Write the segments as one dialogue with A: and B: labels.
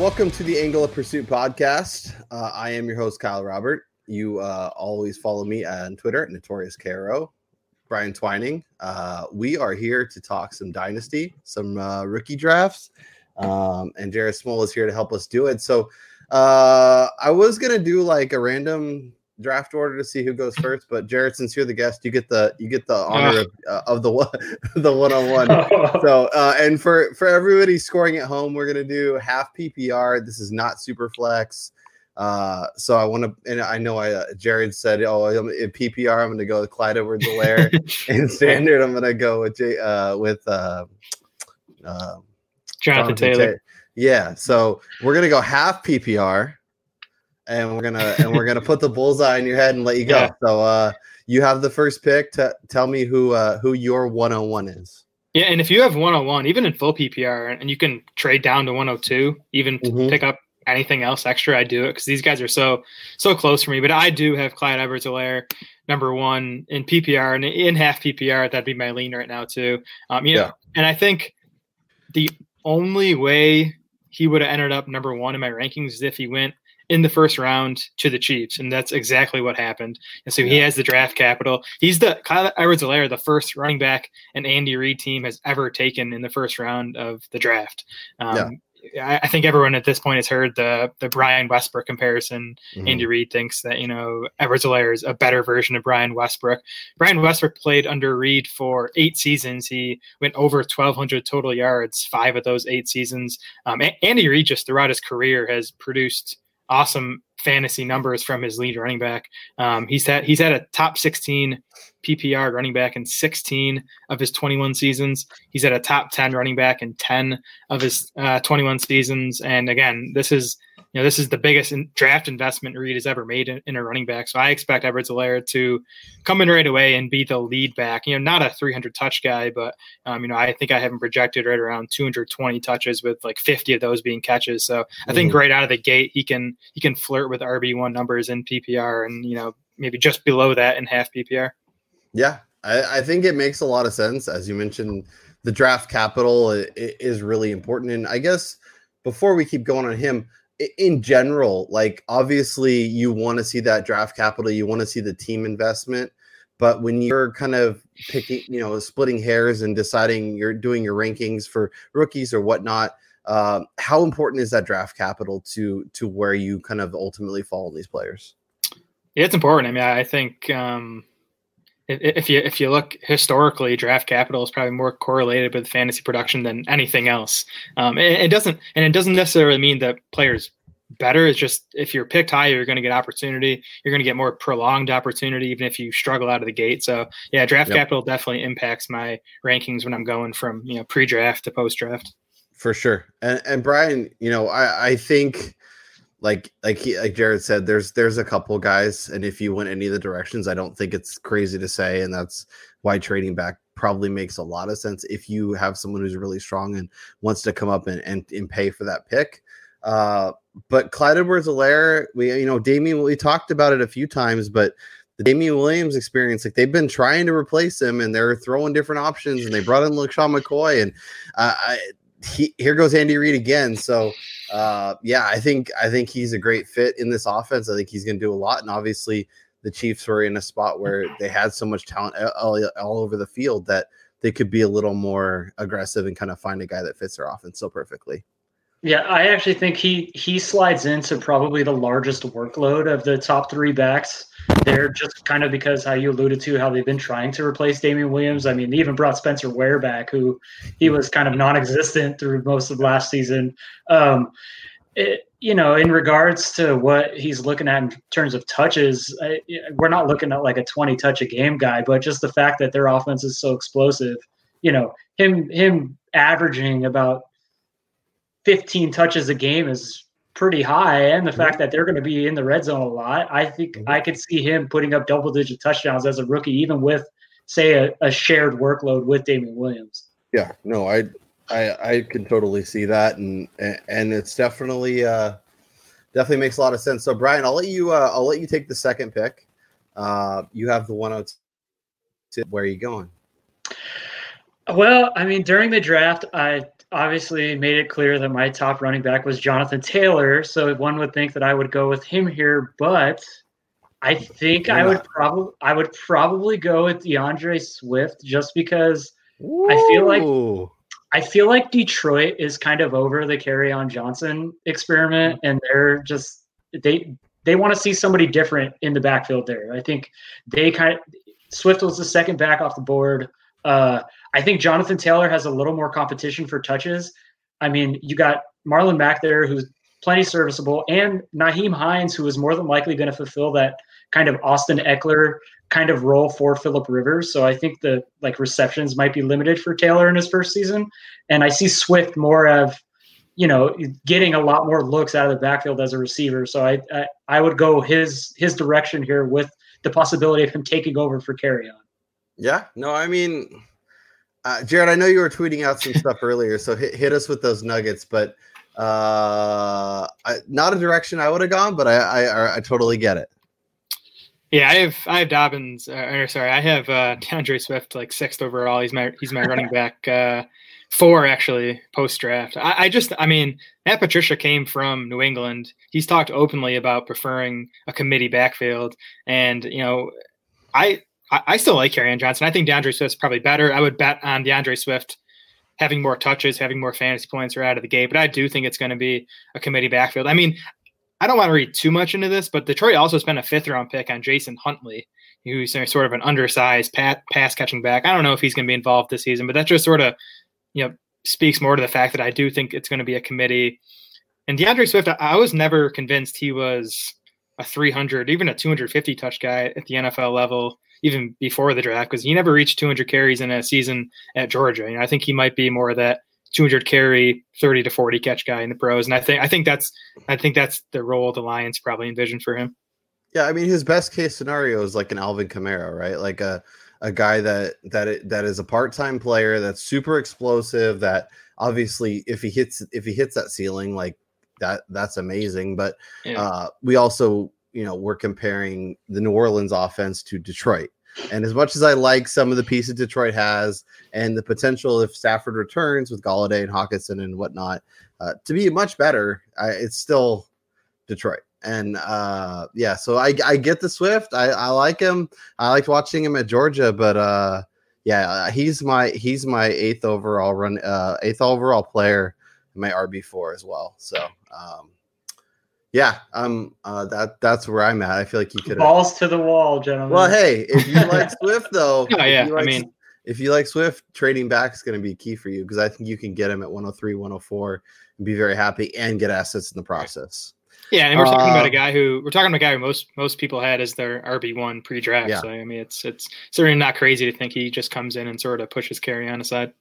A: welcome to the Angle of Pursuit podcast. Uh, I am your host, Kyle Robert. You uh, always follow me on Twitter Notorious KRO. Brian Twining. Uh, we are here to talk some dynasty, some uh, rookie drafts, um, and Jared Small is here to help us do it. So uh, I was gonna do like a random draft order to see who goes first, but Jared, since you're the guest, you get the you get the honor of, uh, of the one the one on one. So uh, and for for everybody scoring at home, we're gonna do half PPR. This is not super flex. Uh, so I want to, and I know I uh, Jared said, oh, in PPR, I'm going to go with Clyde Edwards-Helaire. in standard, I'm going to go with J, uh, with uh, uh,
B: Jonathan, Jonathan Taylor. Taylor.
A: Yeah, so we're going to go half PPR, and we're gonna and we're gonna put the bullseye in your head and let you go. Yeah. So uh, you have the first pick. To tell me who uh, who your 101 is.
B: Yeah, and if you have 101, even in full PPR, and you can trade down to 102, even mm-hmm. pick up anything else extra, I do it because these guys are so so close for me. But I do have Clyde Edwards-Helaire number one in PPR and in half PPR. That'd be my lean right now too. Um, you know, yeah. and I think the only way he would have ended up number one in my rankings is if he went in the first round to the Chiefs, and that's exactly what happened. And so yeah. he has the draft capital. He's the Kyle Edwards-Helaire, the first running back an Andy Reid team has ever taken in the first round of the draft. Um, yeah. I, think everyone at this point has heard the the Brian Westbrook comparison. Mm-hmm. Andy Reid thinks that you know Edwards-Helaire is a better version of Brian Westbrook. Brian Westbrook played under Reid for eight seasons. He went over 1,200 total yards, five of those eight seasons. Um, Andy Reid just throughout his career has produced awesome fantasy numbers from his lead running back. Um, he's had he's had a top 16 PPR running back in 16 of his 21 seasons. He's at a top 10 running back in 10 of his uh, 21 seasons. And again, this is you know this is the biggest in draft investment Reid has ever made in, in, a running back. So I expect Edwards-Helaire to come in right away and be the lead back. You know, not a 300 touch guy, but um, you know I think I have him projected right around 220 touches with like 50 of those being catches. So I think mm-hmm. right out of the gate he can he can flirt with RB one numbers in PPR and you know maybe just below that in half PPR.
A: Yeah, I, I, think it makes a lot of sense. As you mentioned, the draft capital is really important. And I guess before we keep going on him, in general, like obviously you want to see that draft capital, you want to see the team investment. But when you're kind of picking, you know, splitting hairs and deciding you're doing your rankings for rookies or whatnot, uh, how important is that draft capital to to where you kind of ultimately follow these players?
B: Yeah, it's important. I mean, I think um, if you if you look historically, draft capital is probably more correlated with fantasy production than anything else. Um, it, it, doesn't, and it doesn't necessarily mean that players better. It's just if you're picked high, you're going to get opportunity. You're going to get more prolonged opportunity, even if you struggle out of the gate. So yeah, draft yep. capital definitely impacts my rankings when I'm going from you know pre-draft to post-draft.
A: For sure, and and Brian, you know, I I think like like he, like Jared said, there's there's a couple guys, and if you went any of the directions, I don't think it's crazy to say, and that's why trading back probably makes a lot of sense if you have someone who's really strong and wants to come up and and, and pay for that pick. Uh, but Clyde Edwards-Helaire, we you know Damien, we talked about it a few times, but the Damien Williams experience, like they've been trying to replace him and they're throwing different options, and they brought in LeSean McCoy, and uh, I, he, here goes Andy Reid again. So uh, yeah, I think I think he's a great fit in this offense. I think he's going to do a lot, and obviously the Chiefs were in a spot where they had so much talent all, all over the field that they could be a little more aggressive and kind of find a guy that fits their offense so perfectly.
C: Yeah, I actually think he he slides into probably the largest workload of the top three backs there, just kind of because how you alluded to how they've been trying to replace Damien Williams. I mean, they even brought Spencer Ware back, who he was kind of non-existent through most of last season. Um, it, you know, in regards to what he's looking at in terms of touches, I, we're not looking at like a 20 touch a game guy, but just the fact that their offense is so explosive, you know, him him averaging about 15 touches a game is pretty high. And the fact that they're going to be in the red zone a lot, I think mm-hmm. I could see him putting up double digit touchdowns as a rookie, even with, say, a, a shared workload with Damien Williams.
A: Yeah, no, I, I, I can totally see that. And, and it's definitely, uh, definitely makes a lot of sense. So Brian, I'll let you, uh, I'll let you take the second pick. Uh, you have the one out. Where are you going?
C: Well, I mean, during the draft, I obviously made it clear that my top running back was Jonathan Taylor, so one would think that I would go with him here, but I think I would probably I would probably go with D'Andre Swift just because Ooh. I feel like I feel like Detroit is kind of over the Kerryon Johnson experiment, mm-hmm. and they're just they they want to see somebody different in the backfield there. I think they kind of Swift was the second back off the board. Uh, I think Jonathan Taylor has a little more competition for touches. I mean, you got Marlon Mack there, who's plenty serviceable, and Nyheim Hines, who is more than likely going to fulfill that kind of Austin Ekeler kind of role for Philip Rivers. So I think the like receptions might be limited for Taylor in his first season, and I see Swift more of you know getting a lot more looks out of the backfield as a receiver. So I I, I would go his his direction here with the possibility of him taking over for Kerryon.
A: Yeah, no, I mean, uh, Jared, I know you were tweeting out some stuff earlier, so hit, hit us with those nuggets. But uh, I, not a direction I would have gone, but I, I I totally get it.
B: Yeah, I have I have Dobbins. Uh, or sorry, I have uh, D'Andre Swift like sixth overall. He's my he's my running back uh, four actually post draft. I, I, just I mean Matt Patricia came from New England. He's talked openly about preferring a committee backfield, and you know I I, I still like Kerryon Johnson. I think D'Andre Swift's probably better. I would bet on D'Andre Swift having more touches, having more fantasy points right out of the gate. But I do think it's going to be a committee backfield. I mean, I don't want to read too much into this, but Detroit also spent a fifth round pick on Jason Huntley, who's sort of an undersized pass catching back. I don't know if he's going to be involved this season, but that just sort of, you know, speaks more to the fact that I do think it's going to be a committee. And D'Andre Swift, I was never convinced he was a 300, even a 250 touch guy at the NFL level, even before the draft, because he never reached 200 carries in a season at Georgia. You know, I think he might be more of that 200 carry, 30 to 40 catch guy in the pros. And I think I think that's I think that's the role the Lions probably envisioned for him.
A: Yeah, I mean his best case scenario is like an Alvin Kamara, right? Like a a guy that that that is a part-time player that's super explosive that obviously if he hits if he hits that ceiling like that that's amazing, but yeah. uh we also, you know, we're comparing the New Orleans offense to Detroit and as much as I like some of the pieces Detroit has and the potential if Stafford returns with Golladay and Hockenson and whatnot uh, to be much better, I, it's still Detroit. And uh, yeah, so I, I get the Swift. I, I like him. I liked watching him at Georgia, but uh, yeah, he's my he's my eighth overall run uh, eighth overall player, my RB four as well. So um, yeah, um, uh, that that's where I'm at. I feel like you could
C: balls to the wall, gentlemen.
A: Well, hey, if you like Swift though,
B: oh, yeah,
A: like,
B: I mean,
A: if you like Swift, trading back is going to be key for you because I think you can get him at 103, 104, and be very happy and get assets in the process.
B: Yeah, and we're talking uh, about a um, guy who we're talking about a guy who most most people had as their RB one pre draft. Yeah. So I mean, it's it's certainly not crazy to think he just comes in and sort of pushes Kerryon aside.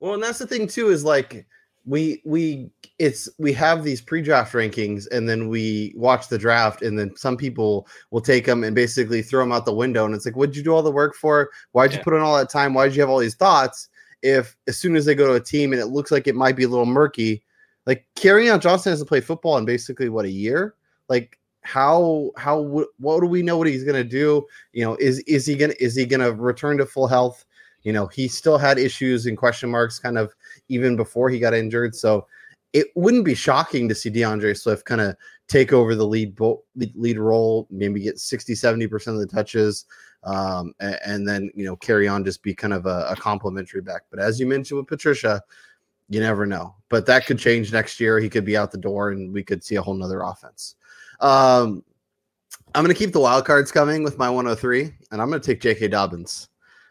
A: Well, and that's the thing too is like we we it's we have these pre-draft rankings and then we watch the draft and then some people will take them and basically throw them out the window. And it's like what'd you do all the work for? Why'd you put in all that time? Why'd you have all these thoughts if as soon as they go to a team and it looks like it might be a little murky like Kerryon Johnson hasn't played football in basically what a year? Like how how what do we know what he's gonna do? You know is is he gonna is he gonna return to full health? You know he still had issues and question marks kind of even before he got injured. So it wouldn't be shocking to see D'Andre Swift kind of take over the lead bo- lead role, maybe get 60, 70% of the touches, um, and, and, then, you know, Kerryon, just be kind of a, a complimentary back. But as you mentioned with Patricia, you never know. But that could change next year. He could be out the door and we could see a whole nother offense. Um, I'm going to keep the wild cards coming with my 103, and I'm going to take J.K. Dobbins.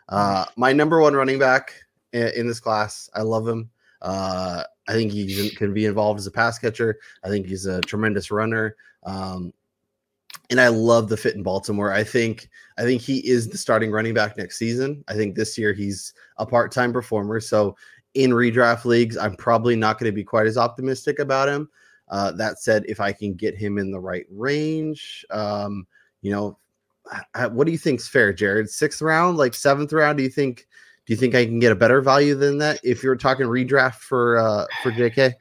A: Uh, my number one running back in, this class. I love him. Uh, I think he can be involved as a pass catcher. I think he's a tremendous runner. Um, and I love the fit in Baltimore. I think I think he is the starting running back next season. I think this year he's a part-time performer. So in redraft leagues, I'm probably not going to be quite as optimistic about him. Uh, that said, if I can get him in the right range, um, you know, I, what do you think's fair, Jared? Sixth round, like seventh round? Do you think do you think I can get a better value than that if you're talking redraft for uh, for JK?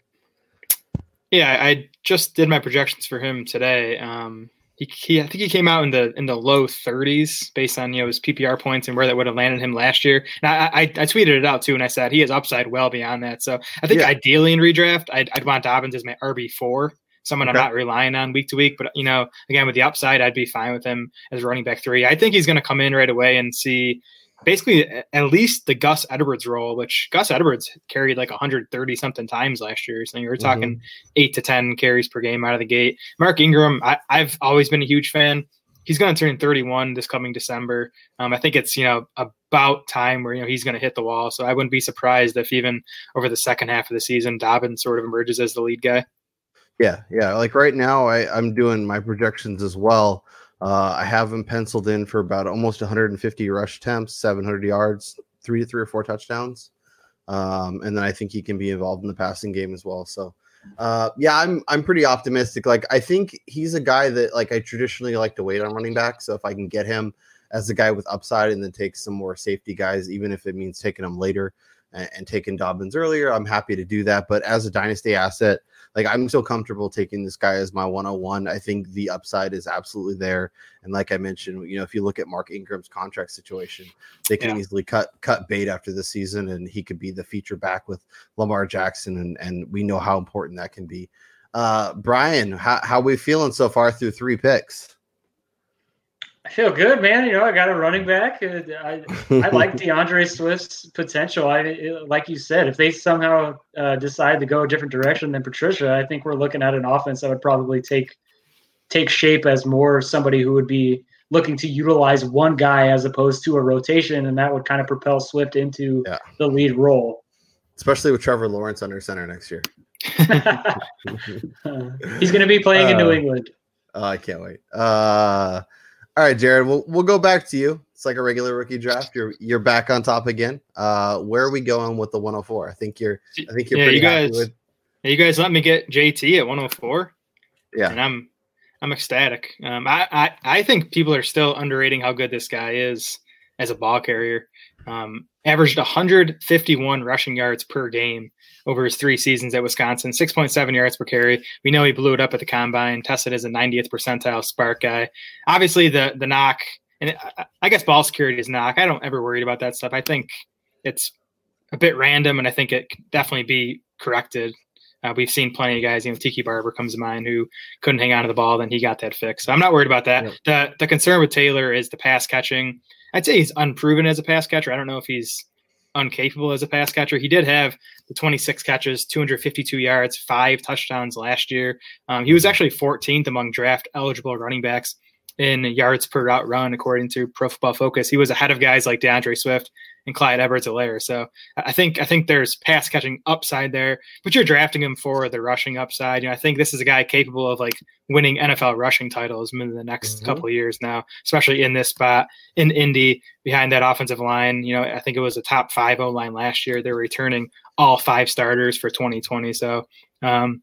B: Yeah, I just did my projections for him today. Um, he, he, I think he came out in the in the low 30s based on you know his PPR points and where that would have landed him last year. And I, I, I tweeted it out too, and I said he has upside well beyond that. So I think yeah. ideally in redraft, I'd, I'd, want Dobbins as my RB four, someone okay. I'm not relying on week to week. But you know, again with the upside, I'd be fine with him as running back three. I think he's going to come in right away and see basically at least the Gus Edwards role, which Gus Edwards carried like 130 something times last year. So you're talking mm-hmm. eight to 10 carries per game out of the gate. Mark Ingram, I, have always been a huge fan. He's going to turn 31 this coming December. Um, I think it's, you know, about time where, you know, he's going to hit the wall. So I wouldn't be surprised if even over the second half of the season, Dobbins sort of emerges as the lead guy.
A: Yeah. Yeah. Like right now, I, I'm doing my projections as well. Uh, I have him penciled in for about almost 150 rush attempts, 700 yards, three to three or four touchdowns, um, and then I think he can be involved in the passing game as well. So, uh, yeah, I'm I'm pretty optimistic. Like I think he's a guy that like I traditionally like to wait on running back. So if I can get him as a guy with upside and then take some more safety guys, even if it means taking them later and, and taking Dobbins earlier, I'm happy to do that. But as a dynasty asset, like I'm still comfortable taking this guy as my 101. I think the upside is absolutely there. And like I mentioned, you know, if you look at Mark Ingram's contract situation, they can yeah. easily cut cut bait after the season and he could be the feature back with Lamar Jackson and and we know how important that can be. Uh Brian, how how we feeling so far through three picks?
C: I feel good, man. You know, I got a running back. I, I like D'Andre Swift's potential. I like you said, if they somehow uh, decide to go a different direction than Patricia, I think we're looking at an offense that would probably take take shape as more somebody who would be looking to utilize one guy as opposed to a rotation, and that would kind of propel Swift into yeah. the lead role.
A: Especially with Trevor Lawrence under center next year.
C: He's going to be playing uh, in New uh, England.
A: Oh, I can't wait. All right, Jared, we'll we'll go back to you. It's like a regular rookie draft. You're you're back on top again. Uh, where are we going with the 104? I think you're I think you're
B: yeah,
A: pretty
B: you guys,
A: with.
B: You guys let me get JT at 104.
A: Yeah,
B: and I'm I'm ecstatic. Um, I, I I think people are still underrating how good this guy is as a ball carrier. Um, averaged 151 rushing yards per game over his three seasons at Wisconsin, 6.7 yards per carry. We know he blew it up at the combine, tested as a 90th percentile spark guy. Obviously, the the knock, and I guess ball security is knock. I don't ever worry about that stuff. I think it's a bit random, and I think it could definitely be corrected. Uh, we've seen plenty of guys, you know, Tiki Barber comes to mind who couldn't hang on to the ball, then he got that fixed. So I'm not worried about that. The the concern with Taylor is the pass catching. I'd say he's unproven as a pass catcher. I don't know if he's uncapable as a pass catcher. He did have the 26 catches, 252 yards, five touchdowns last year. Um, he was actually 14th among draft eligible running backs in yards per route run, according to Pro Football Focus. He was ahead of guys like D'Andre Swift and Clyde Edwards-Helaire. So I think I think there's pass catching upside there, but you're drafting him for the rushing upside. You know, I think this is a guy capable of like winning NFL rushing titles in the next mm-hmm. couple of years now, especially in this spot in Indy behind that offensive line. You know, I think it was a top five O line last year. They're returning all five starters for 2020. So um,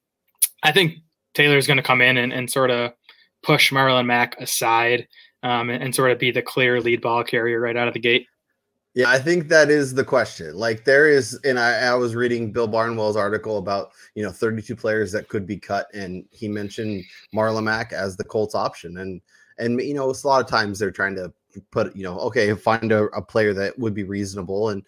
B: I think Taylor's going to come in and, and sort of push Marlon Mack aside um, and, and, sort of be the clear lead ball carrier right out of the gate.
A: Yeah, I think that is the question. Like there is, and I, I, was reading Bill Barnwell's article about you know 32 players that could be cut, and he mentioned Marlon Mack as the Colts option, and and you know it's a lot of times they're trying to put you know okay find a, a player that would be reasonable, and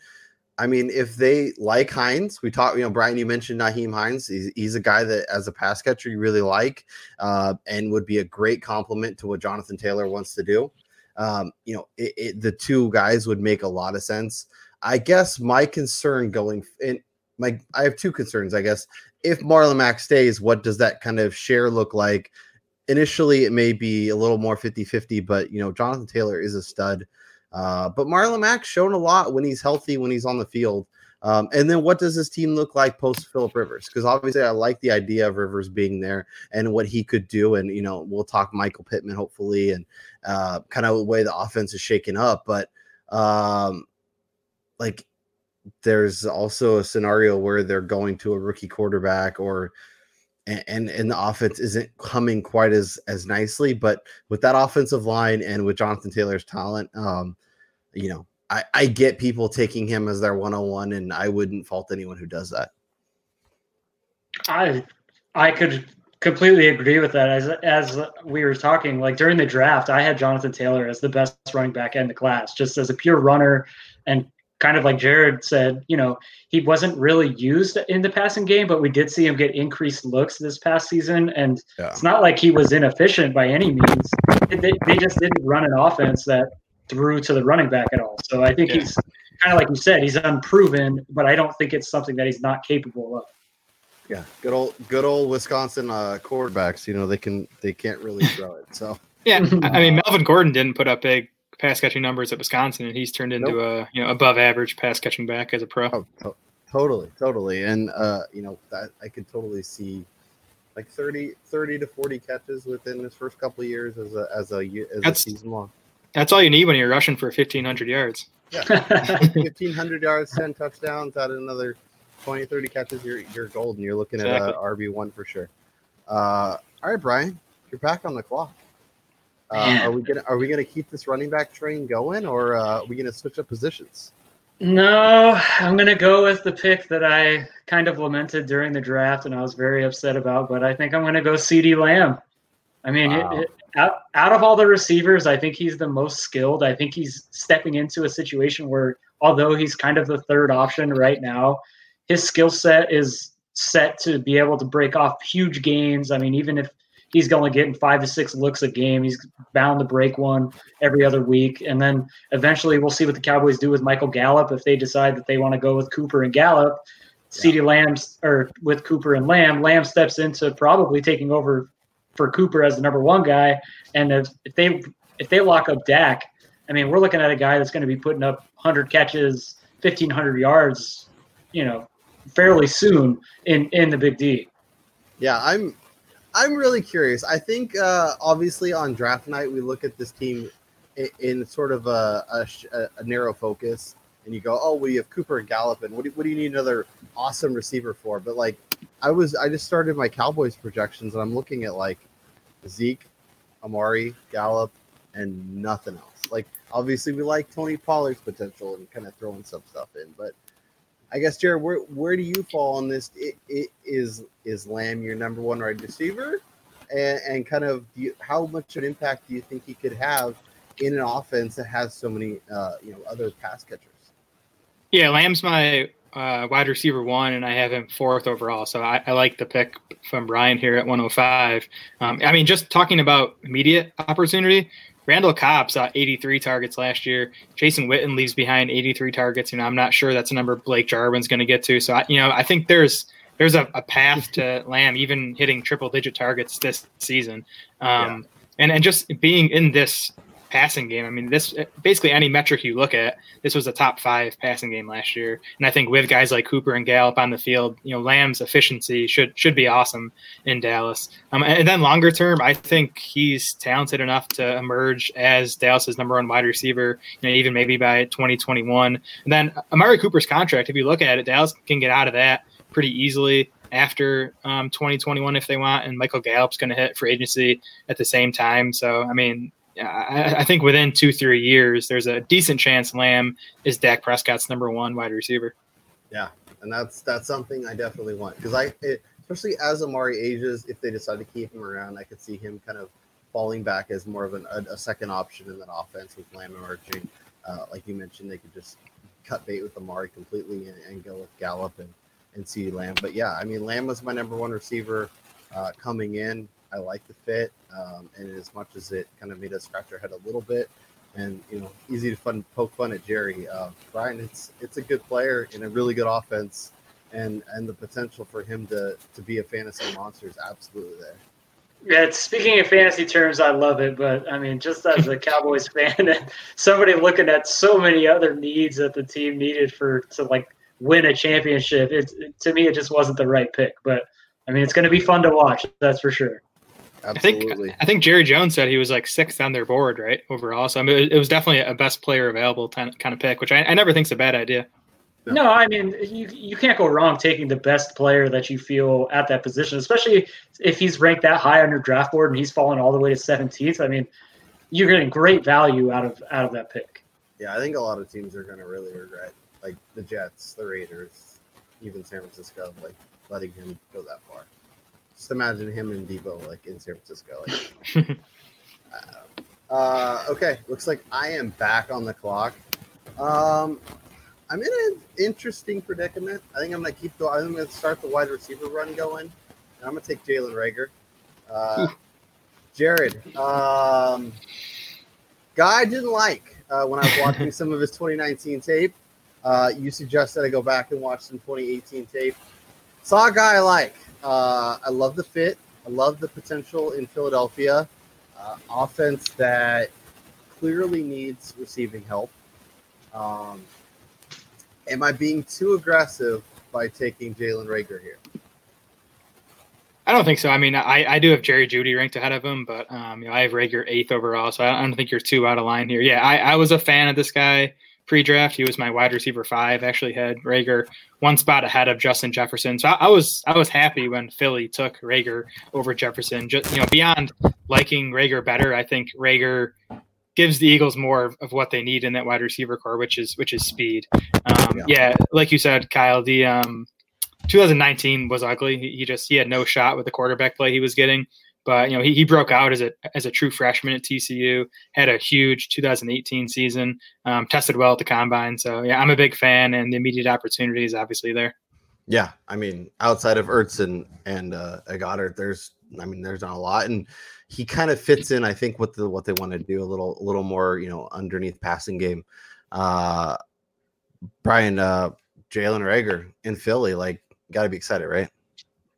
A: I mean if they like Hines, we talked you know Brian, you mentioned Nyheim Hines, he's, he's a guy that as a pass catcher you really like, uh, and would be a great complement to what Jonathan Taylor wants to do um, you know, it, it, the two guys would make a lot of sense. I guess my concern going in my I have two concerns. I guess if Marlon Mack stays, what does that kind of share look like? Initially, it may be a little more 50 50, but you know, Jonathan Taylor is a stud. Uh, but Marlon Mack's shown a lot when he's healthy, when he's on the field. Um, and then what does this team look like post Philip Rivers? Because obviously I like the idea of Rivers being there and what he could do. And you know, we'll talk Michael Pittman hopefully and uh, kind of the way the offense is shaken up. But um, like there's also a scenario where they're going to a rookie quarterback or and and the offense isn't coming quite as as nicely but with that offensive line and with Jonathan Taylor's talent um you know I, I get people taking him as their 101, and I wouldn't fault anyone who does that.
C: I I could completely agree with that. As as we were talking, like during the draft, I had Jonathan Taylor as the best running back in the class, just as a pure runner and kind of like Jared said, you know, he wasn't really used in the passing game, but we did see him get increased looks this past season. And yeah. it's not like he was inefficient by any means. They, they just didn't run an offense that threw to the running back at all. So I think yeah. he's kind of like you said, he's unproven, but I don't think it's something that he's not capable of.
A: Yeah, good old good old Wisconsin uh, quarterbacks. You know they can they can't really throw it. So
B: yeah, I mean Melvin Gordon didn't put up big pass catching numbers at Wisconsin, and he's turned into nope. a you know above average pass catching back as a pro. Oh,
A: to- totally, totally, and uh, you know that I could totally see like 30, 30 to forty catches within his first couple of years as a as a as that's, a season long.
B: That's all you need when you're rushing for fifteen hundred yards.
A: Yeah, fifteen hundred yards, ten touchdowns, add another 20, 30 catches, you're you're golden. You're looking exactly. at a RB one for sure. Uh, all right, Brian, you're back on the clock. Uh, are we gonna are we gonna keep this running back train going, or uh, are we gonna switch up positions?
C: No, I'm gonna go with the pick that I kind of lamented during the draft, and I was very upset about. But I think I'm gonna go CeeDee Lamb. I mean, wow. it, it, out, out of all the receivers, I think he's the most skilled. I think he's stepping into a situation where, although he's kind of the third option right now, his skill set is set to be able to break off huge gains. I mean, even if he's going only getting five to six looks a game. He's bound to break one every other week. And then eventually we'll see what the Cowboys do with Michael Gallup if they decide that they want to go with Cooper and Gallup. Yeah. CeeDee Lamb's or with Cooper and Lamb, Lamb steps into probably taking over for Cooper as the number one guy. And if, if they if they lock up Dak, I mean, we're looking at a guy that's going to be putting up 100 catches, 1,500 yards, you know, fairly soon in in the Big D.
A: Yeah, I'm I'm really curious. I think uh, obviously on draft night we look at this team in, in sort of a, a, a, narrow focus, and you go, "Oh, we have Cooper and Gallup, and what do, what do you need another awesome receiver for?" But like, I was I just started my Cowboys projections, and I'm looking at like Zeke, Amari, Gallup, and nothing else. Like, obviously we like Tony Pollard's potential and kind of throwing some stuff in, but I guess Jared, where where do you fall on this? It, it is is Lamb your number one wide receiver, and, and kind of you, how much of an impact do you think he could have in an offense that has so many uh, you know other pass catchers?
B: Yeah, Lamb's my uh, wide receiver one, and I have him fourth overall. So I, I like the pick from Brian here at 105. Um, I mean, just talking about immediate opportunity, Randall Cobb saw 83 targets last year. Jason Witten leaves behind 83 targets. You know, I'm not sure that's a number Blake Jarwin's going to get to. So, I, you know, I think there's there's a, a path to Lamb even hitting triple digit targets this season. Um, yeah. and, and just being in this passing game. I mean, this basically any metric you look at, this was a top five passing game last year. And I think with guys like Cooper and Gallup on the field, you know, Lamb's efficiency should should be awesome in Dallas. Um, and then longer term, I think he's talented enough to emerge as Dallas's number one wide receiver. You know, even maybe by 2021. And then Amari Cooper's contract, if you look at it, Dallas can get out of that pretty easily after um, 2021 if they want, and Michael Gallup's going to hit for agency at the same time. So, I mean, I, I, think within two three years, there's a decent chance Lamb is Dak Prescott's number one wide receiver.
A: Yeah, and that's that's something I definitely want because I, it, especially as Amari ages, if they decide to keep him around, I could see him kind of falling back as more of an, a, a, second option in that offense with Lamb emerging. Uh, like you mentioned, they could just cut bait with Amari completely and, and go with Gallup and and CeeDee Lamb. But yeah, I mean, Lamb was my number one receiver uh, coming in. I like the fit, um, and as much as it kind of made us scratch our head a little bit, and you know, easy to fun poke fun at Jerry. Uh, Brian, it's it's a good player in a really good offense, and and the potential for him to to be a fantasy monster is absolutely there.
C: Yeah, speaking of fantasy terms, I love it, but I mean, just as a Cowboys fan and somebody looking at so many other needs that the team needed for to like win a championship, it, to me it just wasn't the right pick. But I mean, it's going to be fun to watch, that's for sure.
B: Absolutely. I think I think Jerry Jones said he was like sixth on their board, right? Overall, so I mean, it was definitely a best player available kind of pick, which I, I never think's a bad idea.
C: No. no, I mean you you can't go wrong taking the best player that you feel at that position, especially if he's ranked that high on your draft board and he's fallen all the way to 17th. I mean, you're getting great value out of out of that pick.
A: Yeah, I think a lot of teams are going to really regret, like the Jets, the Raiders, even San Francisco, like letting him go that far. Just imagine him and Deebo like in San Francisco. Like, uh, uh, okay, looks like I am back on the clock. Um, I'm in an interesting predicament. I think I'm gonna keep the. I'm gonna start the wide receiver run going, and I'm gonna take Jalen Reagor. Uh, Jared, um, guy I didn't like uh, when I was watching some of his 2019 tape. Uh, you suggested I go back and watch some 2018 tape. Saw a guy I like. Uh, I love the fit. I love the potential in Philadelphia. Uh, offense that clearly needs receiving help. Um, am I being too aggressive by taking Jalen Reagor here?
B: I don't think so. I mean, I, I do have Jerry Jeudy ranked ahead of him, but um, you know, I have Reagor eighth overall, so I don't think you're too out of line here. Yeah, I, I was a fan of this guy pre-draft. He was my wide receiver five. Actually, had Reagor one spot ahead of Justin Jefferson. So I, I, was I was happy when Philly took Reagor over Jefferson. Just you know, beyond liking Reagor better, I think Reagor gives the Eagles more of, of what they need in that wide receiver core, which is which is speed. Um, yeah. yeah. like you said, Kyle, the um, 2019 was ugly. He, he, just he had no shot with the quarterback play he was getting. But you know he, he broke out as a as a true freshman at TCU. Had a huge 2018 season. Um, tested well at the combine. So yeah, I'm a big fan, and the immediate opportunity is obviously there.
A: Yeah, I mean, outside of Ertz and and uh, Goedert, there's I mean, there's not a lot, and he kind of fits in. I think what the what they want to do a little a little more, you know, underneath passing game. Uh, Brian, uh, Jalen Reagor in Philly, like got to be excited, right?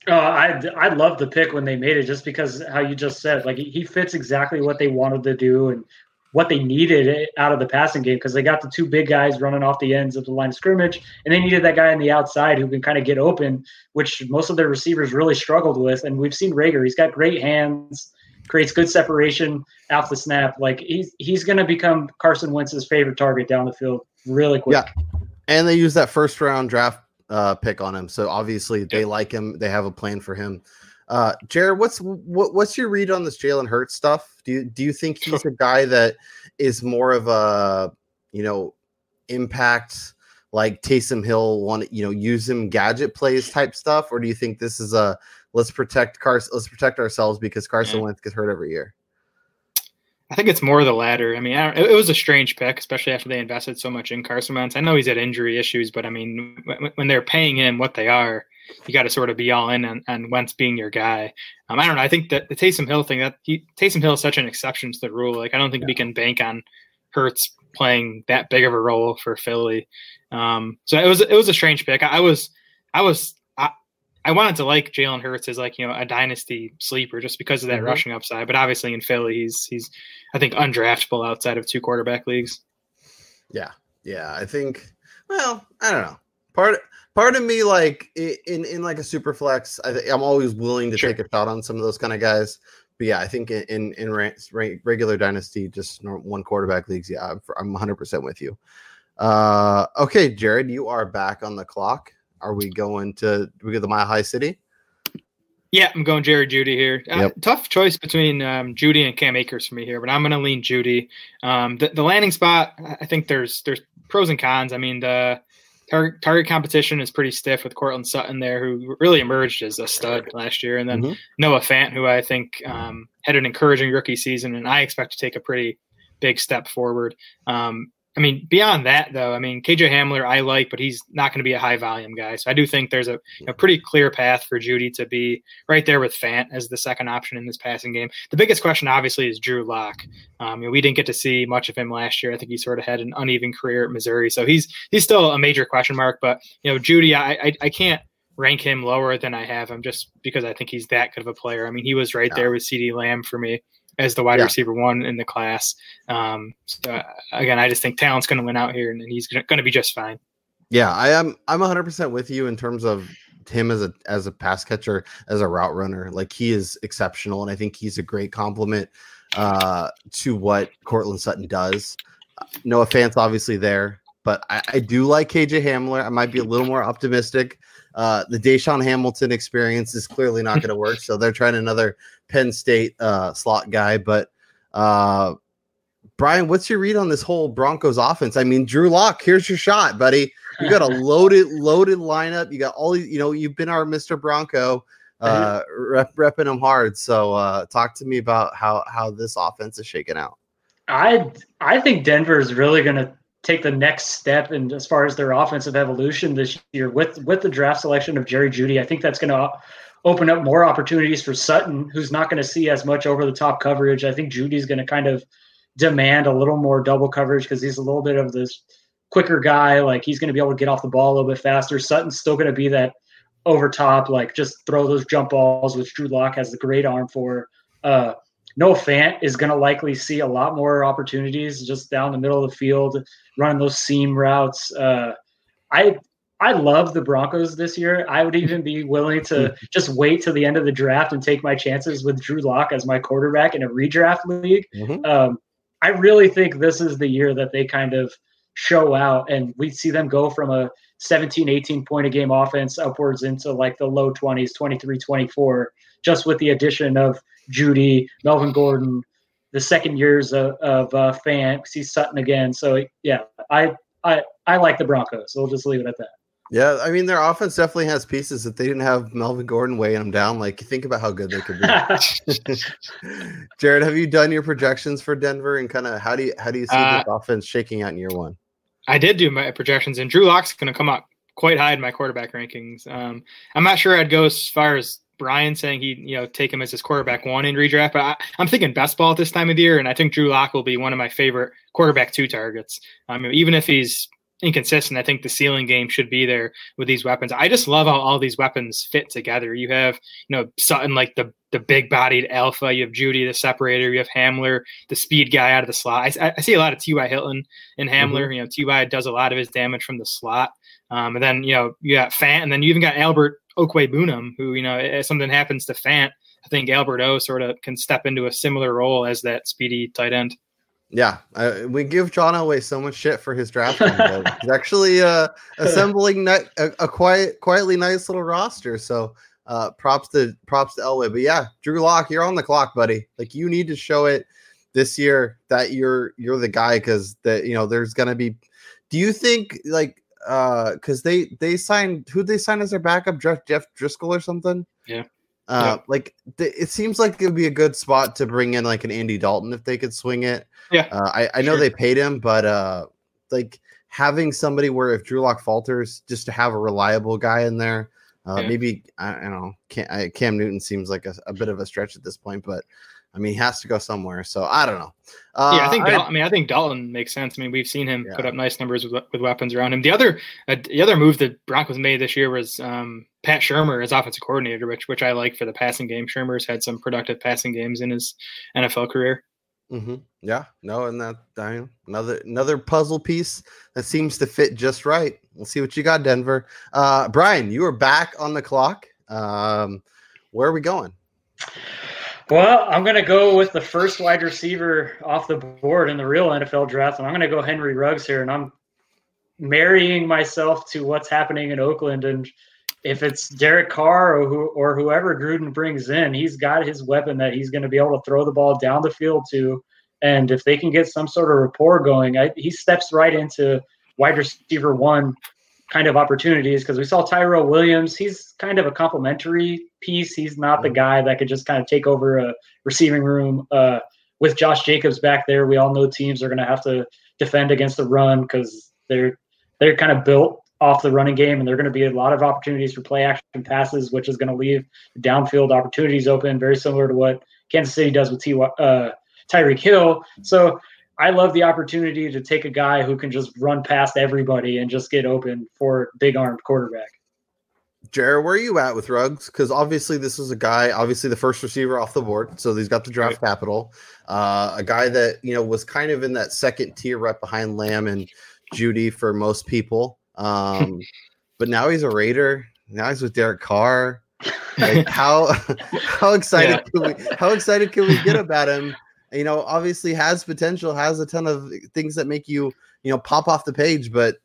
C: Uh, I I love the pick when they made it, just because how you just said, like he fits exactly what they wanted to do and what they needed out of the passing game because they got the two big guys running off the ends of the line of scrimmage, and they needed that guy on the outside who can kind of get open, which most of their receivers really struggled with. And we've seen Reagor; he's got great hands, creates good separation off the snap. Like he's he's going to become Carson Wentz's favorite target down the field really quick.
A: Yeah, and they use that first round draft uh, pick on him. So obviously they like him. They have a plan for him. Uh, Jared, what's what, what's your read on this Jalen Hurts stuff? Do you do you think he's a guy that is more of a you know impact like Taysom Hill want you know use him gadget plays type stuff, or do you think this is a let's protect Carson let's protect ourselves because Carson yeah. Wentz gets hurt every year?
B: I think it's more the latter. I mean, I it, was a strange pick, especially after they invested so much in Carson Wentz. I know he's had injury issues, but I mean, when, when they're paying him what they are, you got to sort of be all in on, on Wentz being your guy. Um, I don't know. I think that the Taysom Hill thing that he Taysom Hill is such an exception to the rule. Like, I don't think yeah. we can bank on Hurts playing that big of a role for Philly. Um, so it was it was a strange pick. I, I was I was I wanted to like Jalen Hurts as like you know a dynasty sleeper just because of that mm-hmm. rushing upside. But obviously in Philly, he's he's I think undraftable outside of two quarterback leagues.
A: Yeah, yeah. I think. Well, I don't know. Part part of me like in in like a super flex. I think I'm always willing to sure. take a shot on some of those kind of guys. But yeah, I think in in, in regular dynasty, just one quarterback leagues, yeah, I'm 100 percent with you. Uh, okay, Jared, you are back on the clock. Are we going to we get the Mile High City?
B: Yeah, I'm going Jerry Jeudy here. Uh, yep. Uh, tough choice between um, Jeudy and Cam Akers for me here, but I'm going to lean Jeudy. Um, the, the, landing spot, I think there's there's pros and cons. I mean, the target, target competition is pretty stiff with Courtland Sutton there, who really emerged as a stud last year, and then mm-hmm. Noah Fant, who I think um, had an encouraging rookie season, and I expect to take a pretty big step forward. Um, I mean, beyond that, though, I mean, KJ Hamler I like, but he's not going to be a high volume guy. So I do think there's a, a, pretty clear path for Jeudy to be right there with Fant as the second option in this passing game. The biggest question, obviously, is Drew Lock. Um, you know, we didn't get to see much of him last year. I think he sort of had an uneven career at Missouri, so he's he's still a major question mark. But you know, Jeudy, I, I, I can't rank him lower than I have him just because I think he's that good of a player. I mean, he was right there with CeeDee Lamb for me as the wide yeah. receiver one in the class. Um, so, uh, again, I just think talent's going to win out here, and, and he's going to be just fine.
A: Yeah, I am. I'm 100 percent with you in terms of him as a as a pass catcher, as a route runner. Like he is exceptional, and I think he's a great complement uh, to what Courtland Sutton does. Noah Fant's obviously there, but I, I do like KJ Hamler. I might be a little more optimistic. Uh, the DaeSean Hamilton experience is clearly not going to work, so they're trying another Penn State uh, slot guy. But uh, Brian, what's your read on this whole Broncos offense? I mean, Drew Lock, here's your shot, buddy. You got a loaded, loaded lineup. You got all these, you know, you've been our Mr. Bronco. uh, rep, repping them hard. So uh, talk to me about how how this offense is shaking out.
C: I I think Denver is really going to take the next step in as far as their offensive evolution this year with with the draft selection of Jerry Jeudy. I think that's going to open up more opportunities for Sutton, who's not going to see as much over the top coverage. I think Jeudy's going to kind of demand a little more double coverage because he's a little bit of this quicker guy. Like he's going to be able to get off the ball a little bit faster. Sutton's still going to be that over top, like just throw those jump balls, which Drew Lock has the great arm for. Uh, Noah Fant is going to likely see a lot more opportunities just down the middle of the field, running those seam routes. Uh, I I love the Broncos this year. I would even be willing to just wait till the end of the draft and take my chances with Drew Lock as my quarterback in a redraft league. Mm-hmm. Um, I really think this is the year that they kind of show out and we see them go from a 17, 18 point a game offense upwards into like the low 20s, 23, 24, just with the addition of Jeudy, Melvin Gordon, the second years of, of uh, Fant, see Sutton again. So yeah, I, I, I like the Broncos. So we'll just leave it at that.
A: Yeah, I mean their offense definitely has pieces that they didn't have Melvin Gordon weighing them down. Like think about how good they could be. Jared, have you done your projections for Denver and kind of how do you how do you see uh, this offense shaking out in year one?
B: I did do my projections, and Drew Lock's going to come up quite high in my quarterback rankings. Um, I'm not sure I'd go as far as Brian saying he you know take him as his quarterback one in redraft, but I, am thinking best ball at this time of the year, and I think Drew Lock will be one of my favorite quarterback two targets. I Um, even if he's inconsistent. I think the ceiling game should be there with these weapons. I just love how all these weapons fit together. You have, you know, Sutton like the the big bodied alpha. You have Jeudy the separator. You have Hamler the speed guy out of the slot. I, I see a lot of T.Y. Hilton and Hamler. Mm-hmm. You know, T.Y. does a lot of his damage from the slot. Um, and then you know you got Fant, and then you even got Albert Okwuegbunam, who you know if something happens to Fant, I think Albert O sort of can step into a similar role as that speedy tight end.
A: Yeah, uh, we give John Elway so much shit for his draft. He's actually uh, assembling a, a, quiet, quietly nice little roster. So uh, props to props to Elway. But yeah, Drew Lock, you're on the clock, buddy. Like you need to show it this year that you're you're the guy because that you know there's gonna be. Do you think like uh because they they signed who they signed as their backup Jeff Jeff Driskel or something?
B: Yeah.
A: Uh, like th- it seems like it would be a good spot to bring in like an Andy Dalton if they could swing it.
B: Yeah,
A: uh, I, I know sure. they paid him, but uh, like having somebody where if Drew Lock falters, just to have a reliable guy in there. Uh, yeah. Maybe I, I, don't know. Cam, I, Cam Newton seems like a, a, bit of a stretch at this point, but I mean, he has to go somewhere. So I don't know.
B: Uh, yeah, I think. I, I, mean, I think Dalton makes sense. I mean, we've seen him yeah. put up nice numbers with, with weapons around him. The other, uh, the other move that Broncos made this year was um, Pat Shurmur as offensive coordinator, which which I like for the passing game. Shurmur's had some productive passing games in his NFL career.
A: Mm-hmm. Yeah, no, and that I mean, another another puzzle piece that seems to fit just right. We'll see what you got, Denver. Uh, Brian, you are back on the clock. Um, where are we going?
C: Well, I'm going to go with the first wide receiver off the board in the real NFL draft, and I'm going to go Henry Ruggs here, and I'm marrying myself to what's happening in Oakland. And if it's Derek Carr or, who, or whoever Gruden brings in, he's got his weapon that he's going to be able to throw the ball down the field to. And if they can get some sort of rapport going, I, he steps right into wide receiver one kind of opportunities because we saw Tyrell Williams. He's kind of a complementary piece. He's not the guy that could just kind of take over a receiving room. Uh, with Josh Jacobs back there, we all know teams are going to have to defend against the run because they're they're kind of built off the running game, and they're going to be a lot of opportunities for play action passes, which is going to leave downfield opportunities open, very similar to what Kansas City does with T. Uh, Tyreek Hill. So I love the opportunity to take a guy who can just run past everybody and just get open for big armed quarterback.
A: Jared, where are you at with Ruggs? Because obviously this is a guy, obviously the first receiver off the board, so he's got the draft right. capital. Uh, a guy that you know was kind of in that second tier, right behind Lamb and Jeudy for most people. Um, but now he's a Raider. Now he's with Derek Carr. Like how how excited yeah. can we how excited can we get about him? You know, obviously has potential, has a ton of things that make you, you know, pop off the page, but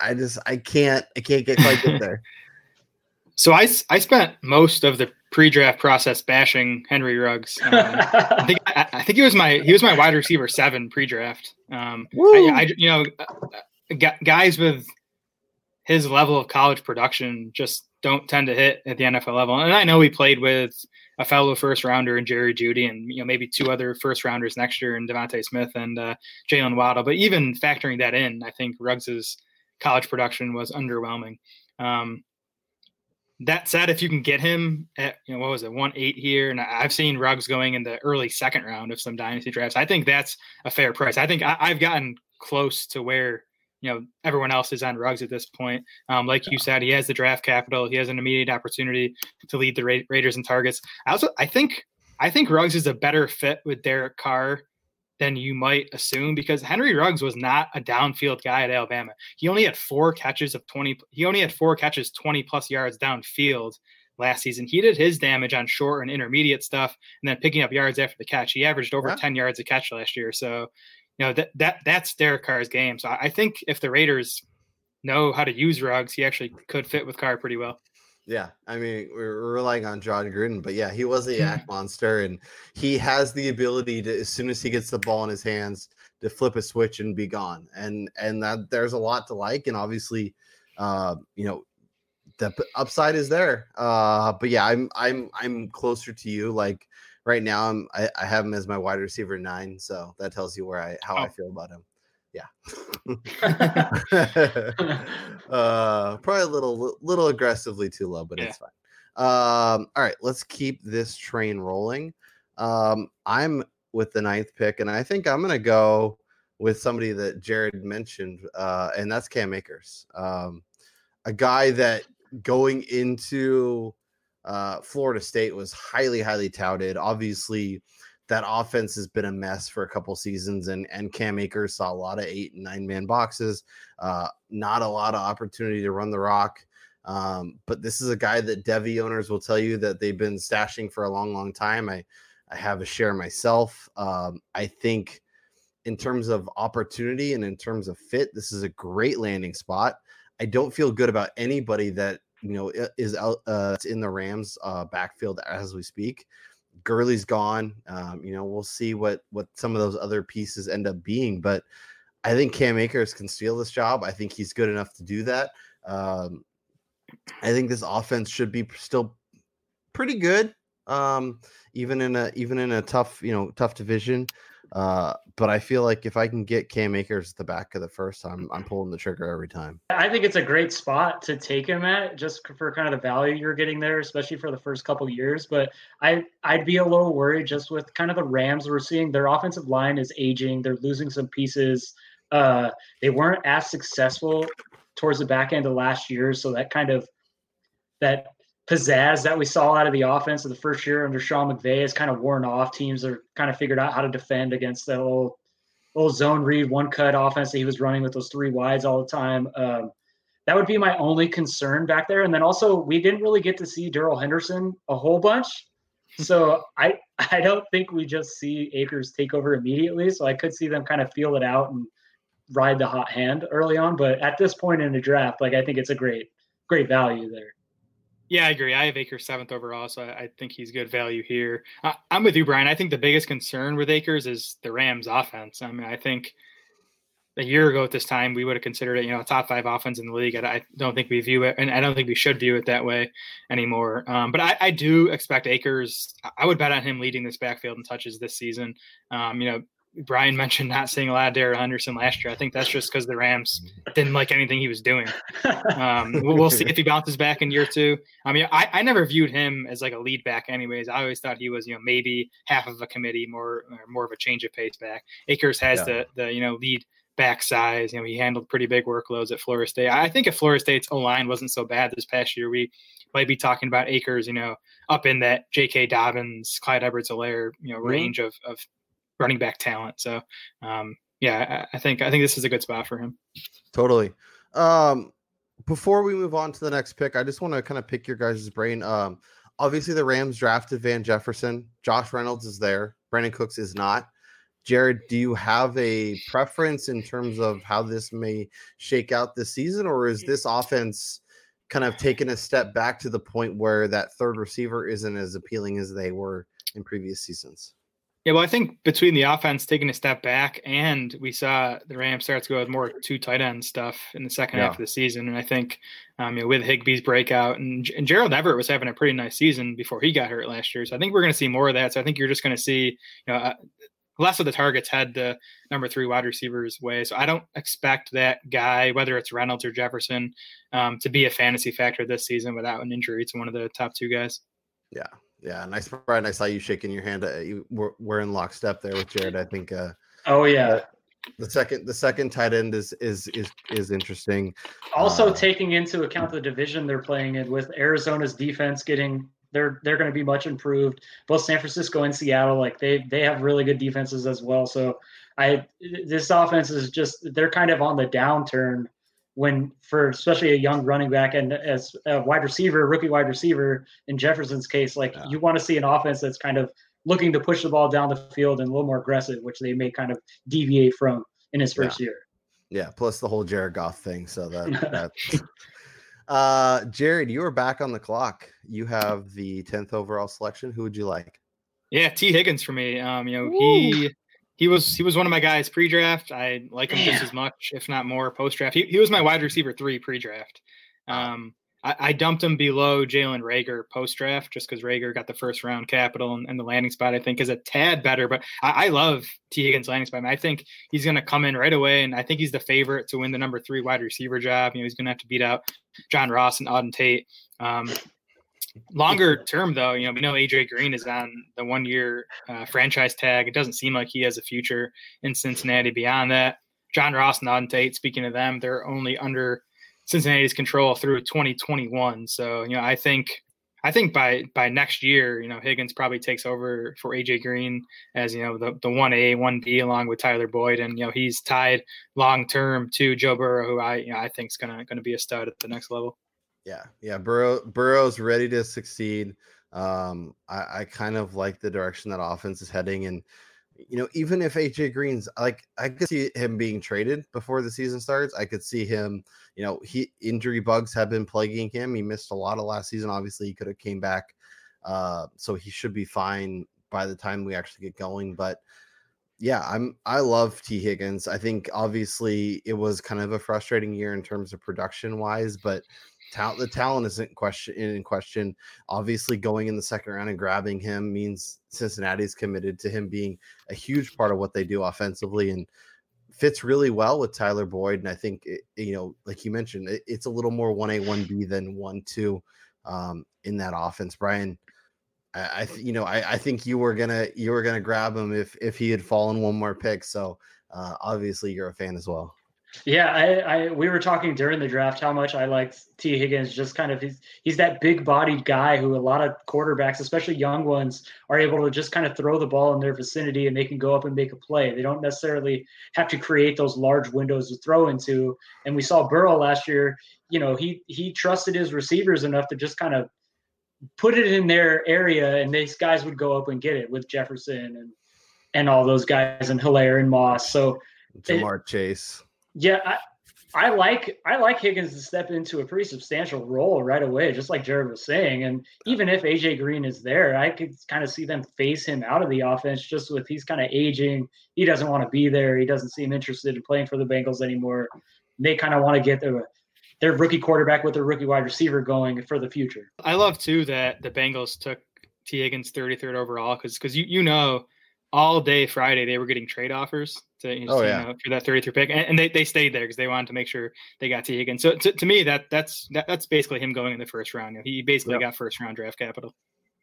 A: I just I can't I can't get quite get there.
B: So I, I spent most of the pre-draft process bashing Henry Ruggs. Um, I think I, I, think he was my he was my wide receiver seven pre-draft. Um, I, I, you know guys with his level of college production just don't tend to hit at the NFL level. And I know we played with a fellow first rounder in Jerry Jeudy, and you know maybe two other first rounders next year in DeVonta Smith and uh, Jaylen Waddle. But even factoring that in, I think Ruggs's college production was underwhelming. Um, that said, if you can get him at you know what was it one eight here, and I've seen Ruggs going in the early second round of some dynasty drafts. I think that's a fair price. I think I, have gotten close to where you know everyone else is on Ruggs at this point. Um, like you said, he has the draft capital. He has an immediate opportunity to lead the Ra- Raiders in targets. I also I think I think Ruggs is a better fit with Derek Carr than you might assume because Henry Ruggs was not a downfield guy at Alabama. He only had four catches of 20 he only had four catches 20 plus yards downfield last season. He did his damage on short and intermediate stuff and then picking up yards after the catch. He averaged over yeah. 10 yards a catch last year. So, you know, that that that's Derek Carr's game. So I think if the Raiders know how to use Ruggs, he actually could fit with Carr pretty well.
A: Yeah, I mean we're relying on Jon Gruden, but yeah, he was a YAC monster, and he has the ability to, as soon as he gets the ball in his hands, to flip a switch and be gone. And and that there's a lot to like, and obviously, uh, you know, the upside is there. Uh, but yeah, I'm I'm I'm closer to you. Like right now, I'm I, I have him as my wide receiver nine, so that tells you where I how oh. I feel about him yeah. uh, probably a little little aggressively too low, but yeah. it's fine. Um, all right, let's keep this train rolling. Um, I'm with the ninth pick, and I think I'm gonna go with somebody that Jared mentioned, uh, and that's Cam Akers, um, a guy that going into uh, Florida State was highly, highly touted. Obviously, that offense has been a mess for a couple seasons, and and Cam Akers saw a lot of eight and nine man boxes, uh, not a lot of opportunity to run the rock. Um, but this is a guy that Devy owners will tell you that they've been stashing for a long, long time. I I have a share myself. Um, I think in terms of opportunity and in terms of fit, this is a great landing spot. I don't feel good about anybody that you know is out uh, in the Rams uh, backfield as we speak. Gurley's gone. Um, you know, we'll see what what some of those other pieces end up being, but I think Cam Akers can steal this job. I think he's good enough to do that. Um, I think this offense should be still pretty good, um, even in a even in a tough you know tough division. Uh, but I feel like if I can get Cam Akers at the back of the first, I'm I'm pulling the trigger every time.
C: I think it's a great spot to take him at, just for kind of the value you're getting there, especially for the first couple years. But I I'd be a little worried just with kind of the Rams we're seeing. Their offensive line is aging. They're losing some pieces. Uh, they weren't as successful towards the back end of last year, so that kind of that pizzazz that we saw out of the offense of the first year under Sean McVay has kind of worn off. Teams are kind of figured out how to defend against that old little zone read one cut offense that he was running with those three wides all the time. Um, that would be my only concern back there. And then also we didn't really get to see Darrell Henderson a whole bunch. So I I don't think we just see Akers take over immediately. So I could see them kind of feel it out and ride the hot hand early on. But at this point in the draft, like I think it's a great great value there.
B: Yeah, I agree. I have Akers seventh overall, so I, I think he's good value here. I, I'm with you, Brian. I think the biggest concern with Akers is the Rams' offense. I mean, I think a year ago at this time we would have considered it, you know, a top five offense in the league. I, I don't think we view it, and I don't think we should view it that way anymore. Um, but I, I, do expect Akers. I would bet on him leading this backfield in touches this season. Um, you know, Brian mentioned not seeing a lot of Darrell Henderson last year. I think that's just because the Rams didn't like anything he was doing. Um, we'll see if he bounces back in year two. I mean, I, I never viewed him as like a lead back, anyways. I always thought he was, you know, maybe half of a committee, more more of a change of pace back. Akers has yeah. the the you know lead back size. You know, he handled pretty big workloads at Florida State. I think if Florida State's O line wasn't so bad this past year, we might be talking about Akers, you know, up in that J.K. Dobbins, Clyde Edwards-Helaire, you know, mm-hmm. range of, of running back talent. So um, yeah, I, I think I think this is a good spot for him.
A: Totally. Um, before we move on to the next pick, I just want to kind of pick your guys' brain. Um, obviously, the Rams drafted Van Jefferson. Josh Reynolds is there. Brandin Cooks is not. Jared, do you have a preference in terms of how this may shake out this season, or is this offense kind of taken a step back to the point where that third receiver isn't as appealing as they were in previous seasons?
B: Yeah, well, I think between the offense taking a step back and we saw the Rams start to go with more two tight end stuff in the second yeah. half of the season, and I think um, you know with Higbee's breakout and, and Gerald Everett was having a pretty nice season before he got hurt last year, so I think we're going to see more of that. So I think you're just going to see you know uh, less of the targets head the number three wide receivers way. So I don't expect that guy, whether it's Reynolds or Jefferson, um, to be a fantasy factor this season without an injury to one of the top two guys.
A: Yeah, yeah, nice, Brian. I saw you shaking your hand. Uh, you were, we're in lockstep there with Jared. I think. Uh,
C: oh yeah.
A: Uh, the second, the second tight end is is is is interesting.
C: Also, uh, taking into account the division they're playing in, with Arizona's defense getting they're they're going to be much improved. Both San Francisco and Seattle, like they they have really good defenses as well. So I this offense is just they're kind of on the downturn when for especially a young running back and as a wide receiver, rookie wide receiver in Jefferson's case, like yeah. you want to see an offense that's kind of looking to push the ball down the field and a little more aggressive, which they may kind of deviate from in his first
A: yeah.
C: year.
A: Yeah, plus the whole Jared Goff thing. So that that's uh Jared, you are back on the clock. You have the 10th overall selection. Who would you like?
B: Yeah, Tee Higgins for me. Um, you know, he he was he was one of my guys pre-draft. I like him Damn. just as much, if not more, post-draft. He, he was my wide receiver three pre-draft. Um, I, I, dumped him below Jalen Reagor post-draft just because Rager got the first round capital and, and, the landing spot. I think is a tad better, but I, I love Tee Higgins' landing spot. I, mean, I think he's going to come in right away, and I think he's the favorite to win the number three wide receiver job. You know, he's going to have to beat out John Ross and Auden Tate. Um, Longer term, though, you know, we know AJ Green is on the one year uh, franchise tag. It doesn't seem like he has a future in Cincinnati beyond that. John Ross and Auden Tate, speaking of them, they're only under Cincinnati's control through 2021. So, you know, I think I think by by next year, you know, Higgins probably takes over for AJ Green as you know the the one A one B along with Tyler Boyd, and you know he's tied long term to Joe Burrow, who I you know, I think is gonna gonna be a stud at the next level.
A: Yeah, yeah. Burrow Burrow's ready to succeed. Um, I, I kind of like the direction that offense is heading, and you know, even if AJ Green's like, I could see him being traded before the season starts. I could see him. You know, he injury bugs have been plaguing him. He missed a lot of last season. Obviously, he could have came back, uh, so he should be fine by the time we actually get going. But yeah, I'm I love Tee Higgins. I think obviously it was kind of a frustrating year in terms of production wise, but the talent isn't question in question. Obviously, going in the second round and grabbing him means Cincinnati's committed to him being a huge part of what they do offensively and fits really well with Tyler Boyd. And I think it, you know, like you mentioned, it, it's a little more one A one B than one two um, in that offense. Brian, I, I th- you know I, I think you were gonna you were gonna grab him if if he had fallen one more pick. So uh, obviously you're a fan as well.
C: Yeah, I, I, we were talking during the draft how much I liked Tee Higgins. Just kind of he's he's that big bodied guy who a lot of quarterbacks, especially young ones, are able to just kind of throw the ball in their vicinity and they can go up and make a play. They don't necessarily have to create those large windows to throw into. And we saw Burrow last year. You know, he he trusted his receivers enough to just kind of put it in their area, and these guys would go up and get it with Jefferson and and all those guys and Helaire and Moss. So
A: Ja'Marr it, Chase
C: yeah, I, I like I like Higgins to step into a pretty substantial role right away, just like Jared was saying. And even if AJ Green is there, I could kind of see them phase him out of the offense just with he's kind of aging. He doesn't want to be there. He doesn't seem interested in playing for the Bengals anymore. They kind of want to get their their rookie quarterback with their rookie wide receiver going for the future.
B: I love too that the Bengals took Tee Higgins 33rd overall because because you you know all day Friday they were getting trade offers to you know, oh, yeah. know, for that 33 pick, and, and, they, they stayed there because they wanted to make sure they got Tee Higgins. So to, to me, that that's that, that's basically him going in the first round. You know, he basically yep. got first round draft capital.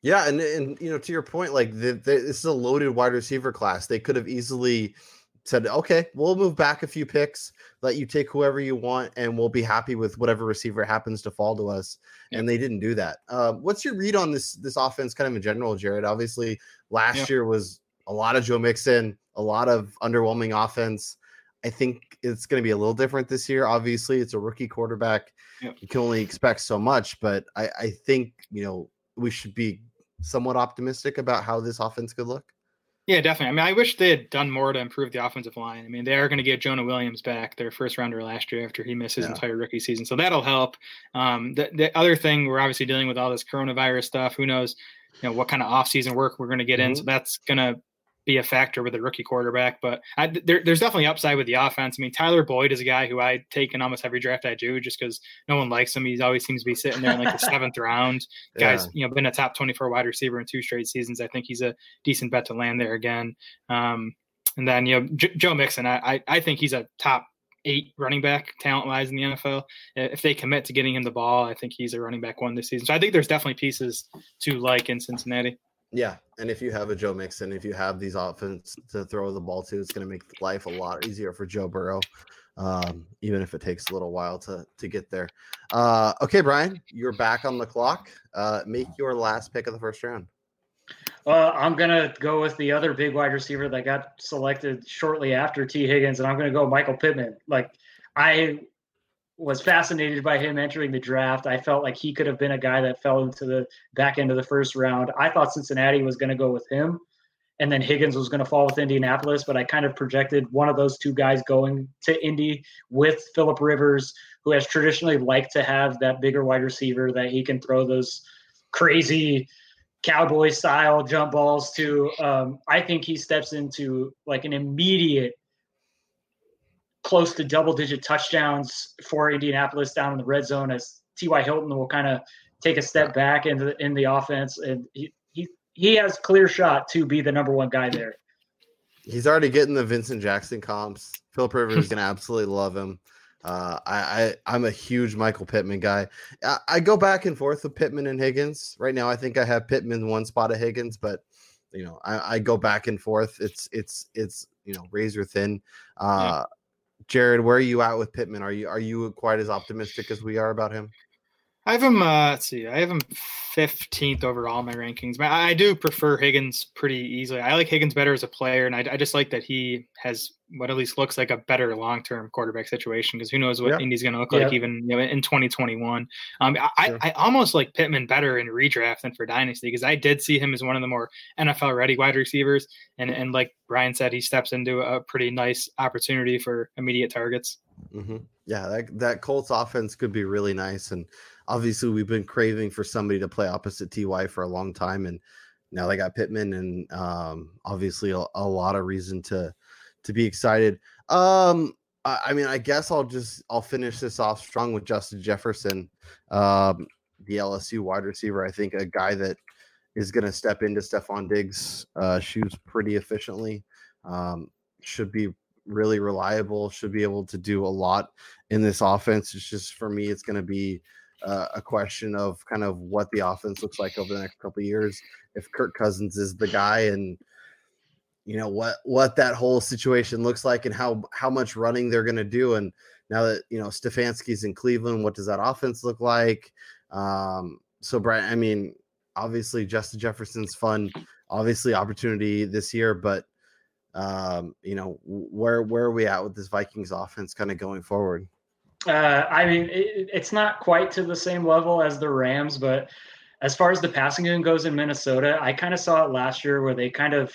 A: Yeah, and and you know to your point, like the, the, this is a loaded wide receiver class. They could have easily said, okay, we'll move back a few picks, let you take whoever you want, and we'll be happy with whatever receiver happens to fall to us. And they didn't do that. Uh, what's your read on this this offense, kind of in general, Jared? Obviously, last yeah. year was a lot of Joe Mixon, a lot of underwhelming offense. I think it's going to be a little different this year. Obviously, it's a rookie quarterback. Yep. You can only expect so much, but I, I think you know we should be somewhat optimistic about how this offense could look.
B: Yeah, definitely. I mean, I wish they had done more to improve the offensive line. I mean, they are going to get Jonah Williams back, their first rounder last year after he missed his yeah. entire rookie season. So that'll help. Um, the, the other thing, we're obviously dealing with all this coronavirus stuff. Who knows, you know, what kind of offseason work we're going to get mm-hmm. in. So that's going to be a factor with a rookie quarterback. But I, there, there's definitely upside with the offense. I mean, Tyler Boyd is a guy who I take in almost every draft I do, just because no one likes him. He always seems to be sitting there in like the seventh round. Guys, you know, been a top 24 wide receiver in two straight seasons. I think he's a decent bet to land there again. Um, and then you know J- Joe Mixon, I, I I think he's a top eight running back talent wise in the NFL. If they commit to getting him the ball, I think he's a running back one this season. So I think there's definitely pieces to like in Cincinnati.
A: Yeah, and if you have a Joe Mixon, if you have these offense to throw the ball to, it's going to make life a lot easier for Joe Burrow, um, even if it takes a little while to to get there. Uh, okay, Brian, you're back on the clock. Uh, make your last pick of the first round.
C: Uh, I'm gonna go with the other big wide receiver that got selected shortly after Tee Higgins, and I'm gonna go Michael Pittman. Like I was fascinated by him entering the draft. I felt like he could have been a guy that fell into the back end of the first round. I thought Cincinnati was going to go with him, and then Higgins was going to fall with Indianapolis. But I kind of projected one of those two guys going to Indy with Philip Rivers, who has traditionally liked to have that bigger wide receiver that he can throw those crazy cowboy style jump balls to. Um, I think he steps into like an immediate close to double digit touchdowns for Indianapolis down in the red zone as T.Y. Hilton will kind of take a step back in the, in the offense. And he, he, he has clear shot to be the number one guy there.
A: He's already getting the Vincent Jackson comps. Philip Rivers is going to absolutely love him. Uh, I, I am a huge Michael Pittman guy. I, I, go back and forth with Pittman and Higgins. Right now, I think I have Pittman one spot of Higgins, but you know I, I go back and forth. It's it's it's you know razor thin. Uh, yeah. Jared, where are you at with Pittman? Are you are you quite as optimistic as we are about him?
B: I have him. Uh, let's see. I have him fifteenth overall in my rankings. I, I do prefer Higgins pretty easily. I like Higgins better as a player, and I, I just like that he has what at least looks like a better long term quarterback situation. Because who knows what yeah. Indy's going to look yeah. like even you know, in twenty twenty one. Um, I, sure. I, I almost like Pittman better in redraft than for dynasty because I did see him as one of the more NFL ready wide receivers, and and like Brian said, he steps into a pretty nice opportunity for immediate targets.
A: Mm-hmm. Yeah, that that Colts offense could be really nice and obviously we've been craving for somebody to play opposite Ty for a long time, and now they got Pittman, and um, obviously a, a, lot of reason to to be excited. Um, I, I, mean, I guess I'll just I'll finish this off strong with Justin Jefferson, um, the LSU wide receiver. I think a guy that is going to step into Stefon Diggs' uh, shoes pretty efficiently. Um, should be really reliable. Should be able to do a lot in this offense. It's just for me, it's going to be uh, a question of kind of what the offense looks like over the next couple years. If Kirk Cousins is the guy, and you know what what that whole situation looks like, and how how much running they're going to do, and now that you know Stefanski's in Cleveland, what does that offense look like? Um, so, Brian, I mean, obviously Justin Jefferson's fun, obviously opportunity this year, but um, you know, where where are we at with this Vikings offense kind of going forward?
C: Uh, I mean, it, it's not quite to the same level as the Rams, but as far as the passing game goes in Minnesota, I kind of saw it last year where they kind of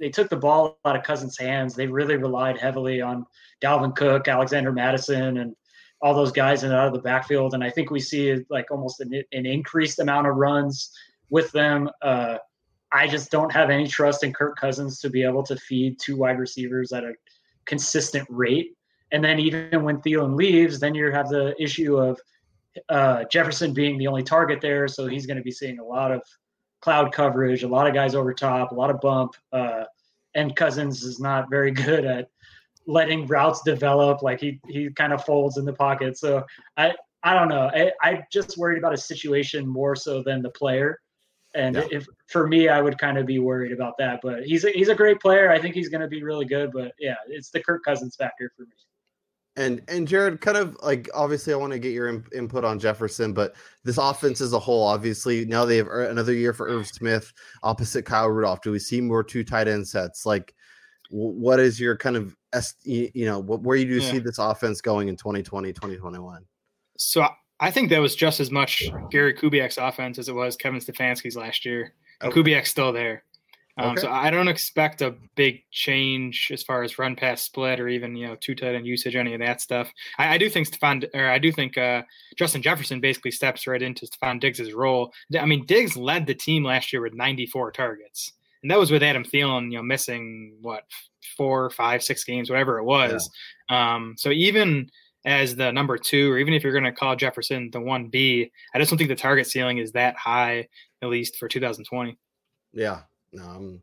C: they took the ball out of Cousins' hands. They really relied heavily on Dalvin Cook, Alexander Mattison, and all those guys in and out of the backfield. And I think we see like almost an, an increased amount of runs with them. Uh, I just don't have any trust in Kirk Cousins to be able to feed two wide receivers at a consistent rate. And then even when Thielen leaves, then you have the issue of uh, Jefferson being the only target there, so he's going to be seeing a lot of cloud coverage, a lot of guys over top, a lot of bump. Uh, and Cousins is not very good at letting routes develop. Like he he kind of folds in the pocket. So I I don't know. I, I'm just worried about a situation more so than the player. And yeah. if for me, I would kind of be worried about that. But he's a, he's a great player. I think he's going to be really good. But yeah, it's the Kirk Cousins factor for me.
A: And and Jared, kind of like obviously, I want to get your in, input on Jefferson, but this offense as a whole, obviously, now they have uh, another year for Irv Smith opposite Kyle Rudolph. Do we see more two tight end sets? Like, what is your kind of you know where you do yeah. see this offense going in 2020, 2021?
B: So I think that was just as much Gary Kubiak's offense as it was Kevin Stefanski's last year. Okay. Kubiak's still there. Um, okay. So I don't expect a big change as far as run pass split or even you know two tight end usage, any of that stuff. I, I do think Stefon or I do think uh, Justin Jefferson basically steps right into Stefon Diggs' role. I mean, Diggs led the team last year with 94 targets. and that was with Adam Thielen, you know, missing what four, five, six games, whatever it was. Yeah. Um, so even as the number two, or even if you're going to call Jefferson the one B, I just don't think the target ceiling is that high, at least for 2020.
A: Yeah, no,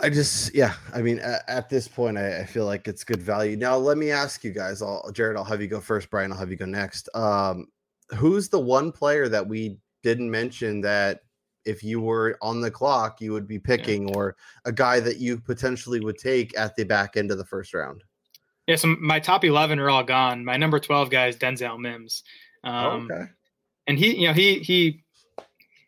A: I'm, just, yeah, I mean, at, at this point, I, I, feel like it's good value. Now, let me ask you guys. I'll, Jared, I'll have you go first. Brian, I'll have you go next. Um, who's the one player that we didn't mention that if you were on the clock, you would be picking, yeah. or a guy that you potentially would take at the back end of the first round?
B: Yeah, so my top eleven are all gone. My number twelve guy is Denzel Mims. Um, okay. And he, you know, he he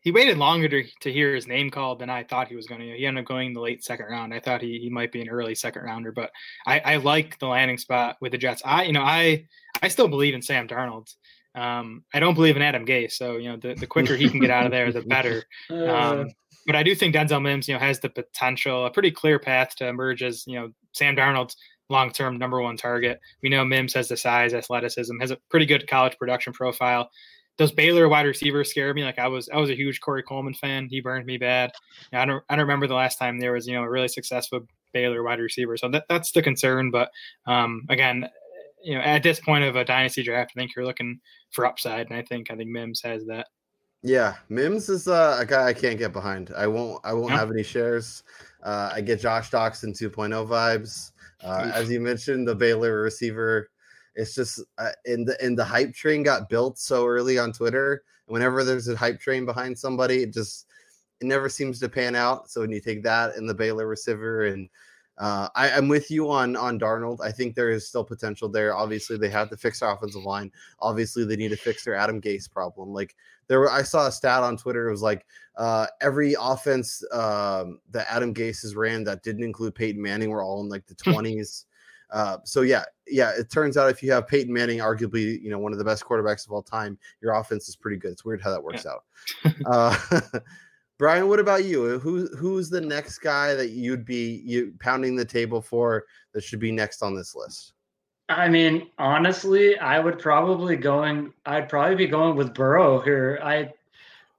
B: he waited longer to, to hear his name called than I thought he was going to. He ended up going the late second round. I thought he, he might be an early second rounder, but I, I like the landing spot with the Jets. I you know I I still believe in Sam Darnold. Um, I don't believe in Adam Gase, so you know the, the quicker he can get out of there, the better. Um, but I do think Denzel Mims, you know, has the potential, a pretty clear path to emerge as you know Sam Darnold's long term number one target. We know Mims has the size, athleticism, has a pretty good college production profile. Those Baylor wide receivers scare me. Like I was, I was a huge Corey Coleman fan. He burned me bad. I don't, I don't remember the last time there was, you know, a really successful Baylor wide receiver. So that, that's the concern. But um, again, you know, at this point of a dynasty draft, I think you're looking for upside, and I think I think Mims has that.
A: Yeah, Mims is uh, a guy I can't get behind. I won't. I won't have any shares. Uh, I get Josh Doctson 2.0 vibes. Uh, as you mentioned, the Baylor receiver. It's just uh, in the in the hype train got built so early on Twitter. Whenever there's a hype train behind somebody, it just it never seems to pan out. So when you take that and the Baylor receiver, and uh, I, am with you on on Darnold. I think there is still potential there. Obviously, they have to fix their offensive line. Obviously, they need to fix their Adam Gase problem. Like there were, I saw a stat on Twitter. It was like uh, every offense um, that Adam Gase has ran that didn't include Peyton Manning were all in like the 20s. Uh, so yeah, yeah. It turns out if you have Peyton Manning, arguably you know one of the best quarterbacks of all time, your offense is pretty good. It's weird how that works yeah. out. uh, Brian, what about you? Who who's the next guy that you'd be you pounding the table for that should be next on this list?
C: I mean, honestly, I would probably going. I'd probably be going with Burrow here. I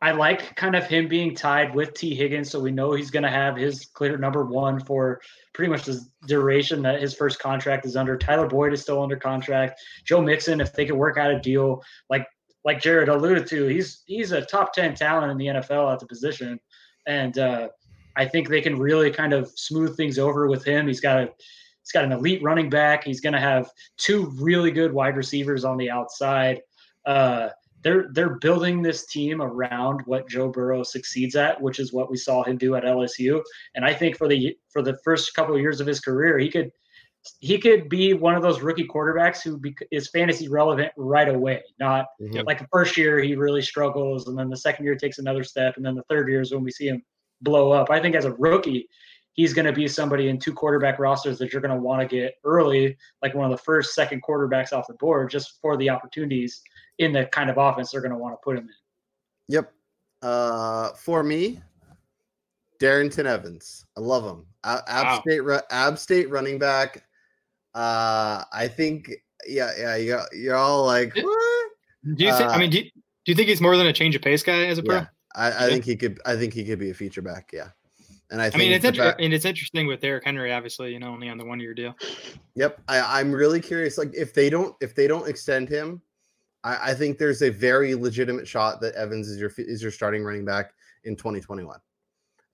C: I like kind of him being tied with Tee Higgins, so we know he's going to have his clear number one for pretty much the duration that his first contract is under. Tyler Boyd is still under contract. Joe Mixon, if they could work out a deal, like like Jared alluded to, he's he's a top ten talent in the NFL at the position, and uh, I think they can really kind of smooth things over with him. He's got a He's got an elite running back. He's going to have two really good wide receivers on the outside. Uh, they're they're building this team around what Joe Burrow succeeds at, which is what we saw him do at LSU. And I think for the for the first couple of years of his career, he could he could be one of those rookie quarterbacks who be, is fantasy relevant right away. Not mm-hmm. like the first year he really struggles, and then the second year takes another step, and then the third year is when we see him blow up. I think as a rookie, he's going to be somebody in two quarterback rosters that you're going to want to get early, like one of the first, second quarterbacks off the board, just for the opportunities in the kind of offense they're going to want to put him in.
A: Yep. Uh, for me, Darrynton Evans. I love him. Ab wow. State, App State running back. Uh, I think, yeah, yeah, you're, you're all like, what?
B: Do you think? Uh, I mean, do you, do you think he's more than a change of pace guy as a pro?
A: Yeah, I, I think he could. I think he could be a feature back. Yeah. And I,
B: I mean, it's inter- I mean, it's interesting with Derrick Henry, obviously, you know, only on the one year deal.
A: Yep, I, I, am really curious. Like, if they don't, if they don't extend him, I, I, think there's a very legitimate shot that Evans is your is your starting running back in 2021.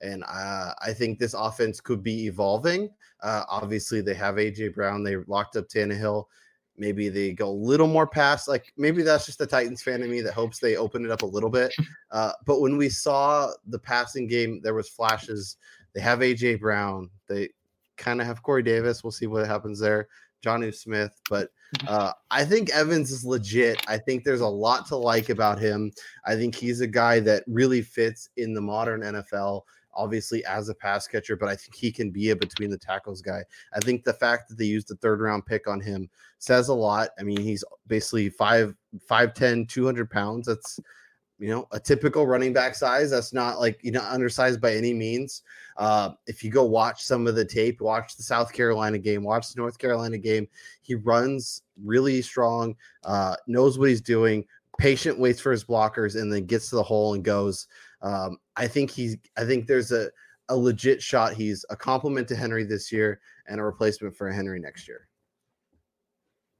A: And uh, I think this offense could be evolving. Uh, obviously, they have AJ Brown. They locked up Tannehill. Maybe they go a little more past. Like maybe that's just the Titans fan in me that hopes they open it up a little bit. Uh, but when we saw the passing game, there was flashes. They have AJ Brown. They kind of have Corey Davis. We'll see what happens there. Jonnu Smith, but uh, I think Evans is legit. I think there's a lot to like about him. I think he's a guy that really fits in the modern NFL obviously as a pass catcher, but I think he can be a between the tackles guy. I think the fact that they used the third round pick on him says a lot. I mean, he's basically five, 5'10, 200 pounds. That's, you know, a typical running back size. That's not like, you know, undersized by any means. Uh, if you go watch some of the tape, watch the South Carolina game, watch the North Carolina game, he runs really strong, uh, knows what he's doing, patient, waits for his blockers, and then gets to the hole and goes. Um, I think he's. I think there's a a legit shot. He's a compliment to Henry this year and a replacement for Henry next year.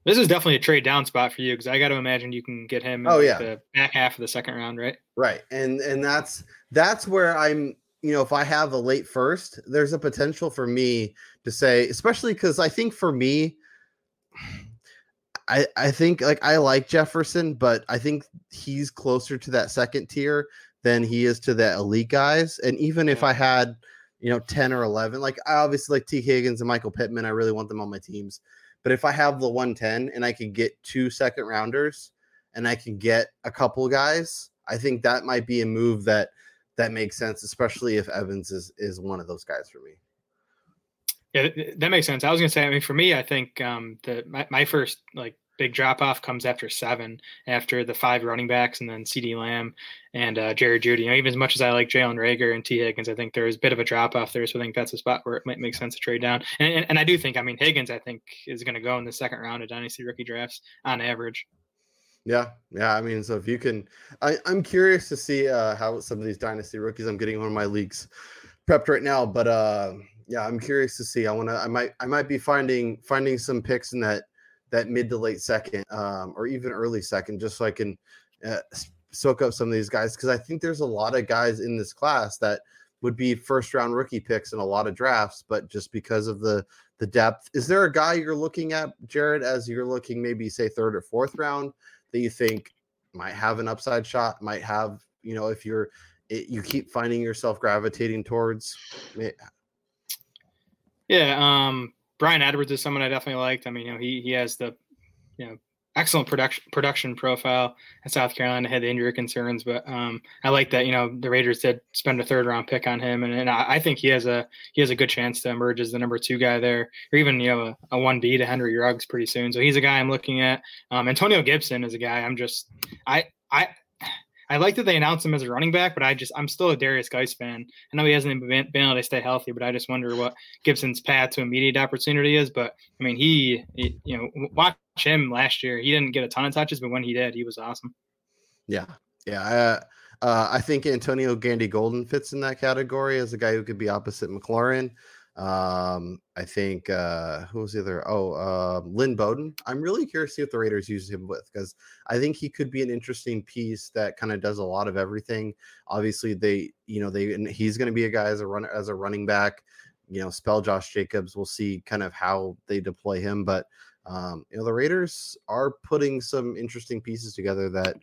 B: This is definitely a trade down spot for you because I got to imagine you can get him.
A: oh yeah,
B: the back half of the second round, right?
A: Right, and and that's that's where I'm. You know, if I have a late first, there's a potential for me to say, especially because I think for me, I I think like I like Jefferson, but I think he's closer to that second tier than he is to the elite guys. And even if I had, you know, 10 or 11, like I obviously like Tee Higgins and Michael Pittman, I really want them on my teams. But if I have the 110 and I can get two second rounders and I can get a couple guys, I think that might be a move that that makes sense, especially if Evans is is one of those guys for me.
B: Yeah, that makes sense. I was gonna say, I mean, for me, I think um, the my, my first like big drop off comes after seven, after the five running backs, and then CeeDee Lamb and uh, Jerry Jeudy. You know, even as much as I like Jalen Reagor and Tee Higgins, I think there's a bit of a drop off there. So I think that's a spot where it might make sense to trade down. And, and, and I do think, I mean, Higgins, I think is going to go in the second round of dynasty rookie drafts on average.
A: Yeah, yeah. I mean, so if you can, I, I'm curious to see uh, how some of these dynasty rookies. I'm getting one of my leagues prepped right now, but uh, yeah, I'm curious to see. I want to. I might. I might be finding finding some picks in that that mid to late second, um, or even early second, just so I can uh, soak up some of these guys because I think there's a lot of guys in this class that would be first round rookie picks in a lot of drafts, but just because of the the depth, is there a guy you're looking at, Jared, as you're looking maybe say third or fourth round that you think might have an upside shot, might have you know if you're it, you keep finding yourself gravitating towards.
B: Yeah, um, Bryan Edwards is someone I definitely liked. I mean, you know, he he has the you know excellent production production profile at South Carolina. Had the injury concerns, but um, I like that. You know, the Raiders did spend a third round pick on him, and, and I, I, think he has a he has a good chance to emerge as the number two guy there, or even you know a one B to Henry Ruggs pretty soon. So he's a guy I'm looking at. Um, Antonio Gibson is a guy I'm just I I I like that they announced him as a running back, but I just I'm still a Derrius Guice fan. I know he hasn't been, been able to stay healthy, but I just wonder what Gibson's path to immediate opportunity is. But I mean, he, he you know watch him last year. He didn't get a ton of touches, but when he did, he was awesome.
A: Yeah, yeah. Uh, I think Antonio Gandy Golden fits in that category as a guy who could be opposite McLaurin. Um, I think uh, who was the other? Oh, uh, Lynn Bowden. I'm really curious to see what the Raiders use him with because I think he could be an interesting piece that kind of does a lot of everything. Obviously, they, you know, they and he's going to be a guy as a runner as a running back. You know, spell Josh Jacobs. We'll see kind of how they deploy him, but um, you know, the Raiders are putting some interesting pieces together that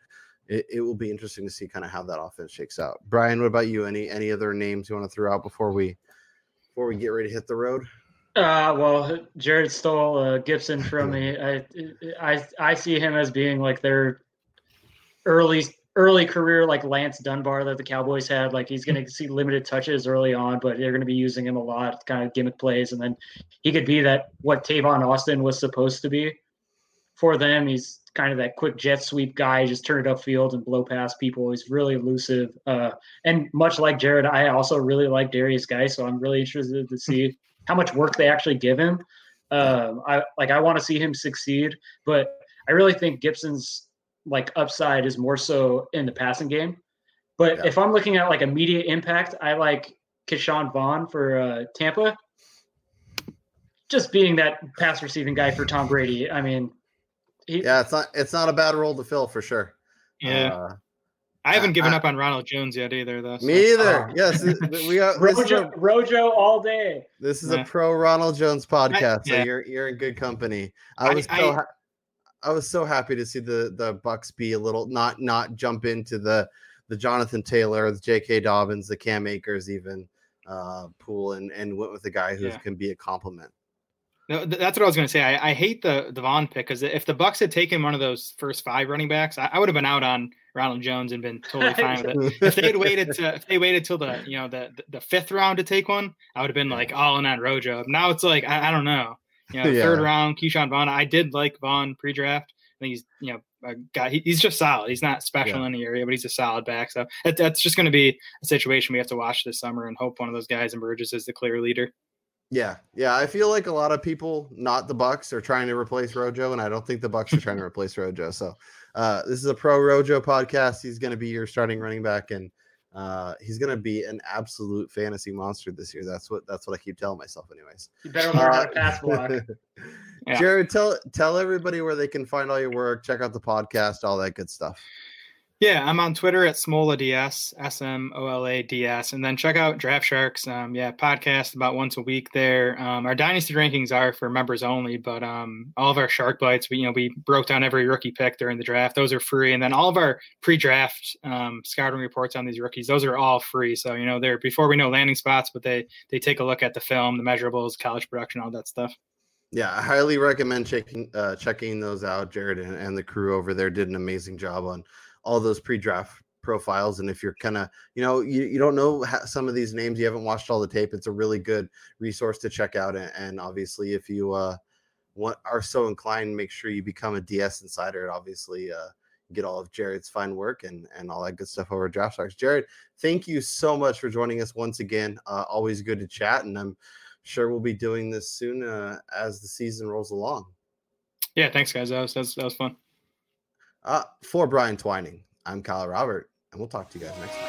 A: it, it will be interesting to see kind of how that offense shakes out. Brian, what about you? Any any other names you want to throw out before we? Before we get ready to hit the road?
C: Uh, well, Jared stole uh, Gibson from me. I, I I see him as being like their early early career like Lance Dunbar that the Cowboys had. Like he's going to see limited touches early on, but they're going to be using him a lot, kind of gimmick plays, and then he could be that what Tavon Austin was supposed to be for them. He's kind of that quick jet sweep guy, just turn it upfield and blow past people. He's really elusive. Uh, and much like Jared, I also really like Derrius Guy, so I'm really interested to see how much work they actually give him. Um, I like I want to see him succeed, but I really think Gibson's like upside is more so in the passing game. But yeah. if I'm looking at like immediate impact, I like Ke'Shawn Vaughn for uh, Tampa. Just being that pass receiving guy for Tom Brady. I mean,
A: he, yeah, it's not it's not a bad role to fill for sure.
B: Yeah. Uh, I haven't given I, up on Ronald Jones yet either, though.
A: So. Me either. Oh. Yes, we got
C: Rojo, a, Rojo all day.
A: This is yeah. a pro Ronald Jones podcast, I, yeah. so you're you're in good company. I was so ha- I was so happy to see the the Bucs be a little not not jump into the the Jonathan Taylor, the J.K. Dobbins, the Cam Akers, even uh, pool, and and went with a guy who yeah. can be a compliment.
B: No, that's what I was going to say. I, I, hate the the Vaughn pick because if the Bucs had taken one of those first five running backs, I, I would have been out on Ronald Jones and been totally fine with it. If they had waited to, if they waited till the you know the, the, fifth round to take one, I would have been like all in on Rojo. Now it's like I, I don't know. You know, yeah. third round, Ke'Shawn Vaughn. I did like Vaughn pre-draft. I think he's you know a guy. He, he's just solid. He's not special yeah. in the area, but he's a solid back. So that, that's just going to be a situation we have to watch this summer and hope one of those guys emerges as the clear leader.
A: Yeah, yeah. I feel like a lot of people, not the Bucs, are trying to replace Rojo, and I don't think the Bucs are trying to replace Rojo. So uh, this is a pro Rojo podcast. He's going to be your starting running back, and uh, he's gonna be an absolute fantasy monster this year. That's what that's what I keep telling myself, anyways.
C: You better learn how to pass block.
A: yeah. Jared, tell tell everybody where they can find all your work, check out the podcast, all that good stuff.
B: Yeah, I'm on Twitter at SmolaDS, S M O L A D S, and then check out Draft Sharks. Um, yeah, podcast about once a week there. Um, our dynasty rankings are for members only, but um, all of our Shark Bites, we you know we broke down every rookie pick during the draft. Those are free, and then all of our pre-draft um, scouting reports on these rookies, those are all free. So you know they're before we know landing spots, but they they take a look at the film, the measurables, college production, all that stuff.
A: Yeah, I highly recommend checking uh, checking those out. Jared and, and the crew over there did an amazing job on all those pre-draft profiles and if you're kind of you know you, you don't know some of these names you haven't watched all the tape it's a really good resource to check out and, and obviously if you uh want are so inclined make sure you become a ds insider and obviously uh get all of jared's fine work and and all that good stuff over Draft Sharks jared thank you so much for joining us once again uh always good to chat and i'm sure we'll be doing this soon uh, as the season rolls along.
B: Yeah thanks guys. That was, that was, that was fun
A: uh, for Brian Twining, I'm Kyle Robert, and we'll talk to you guys next time.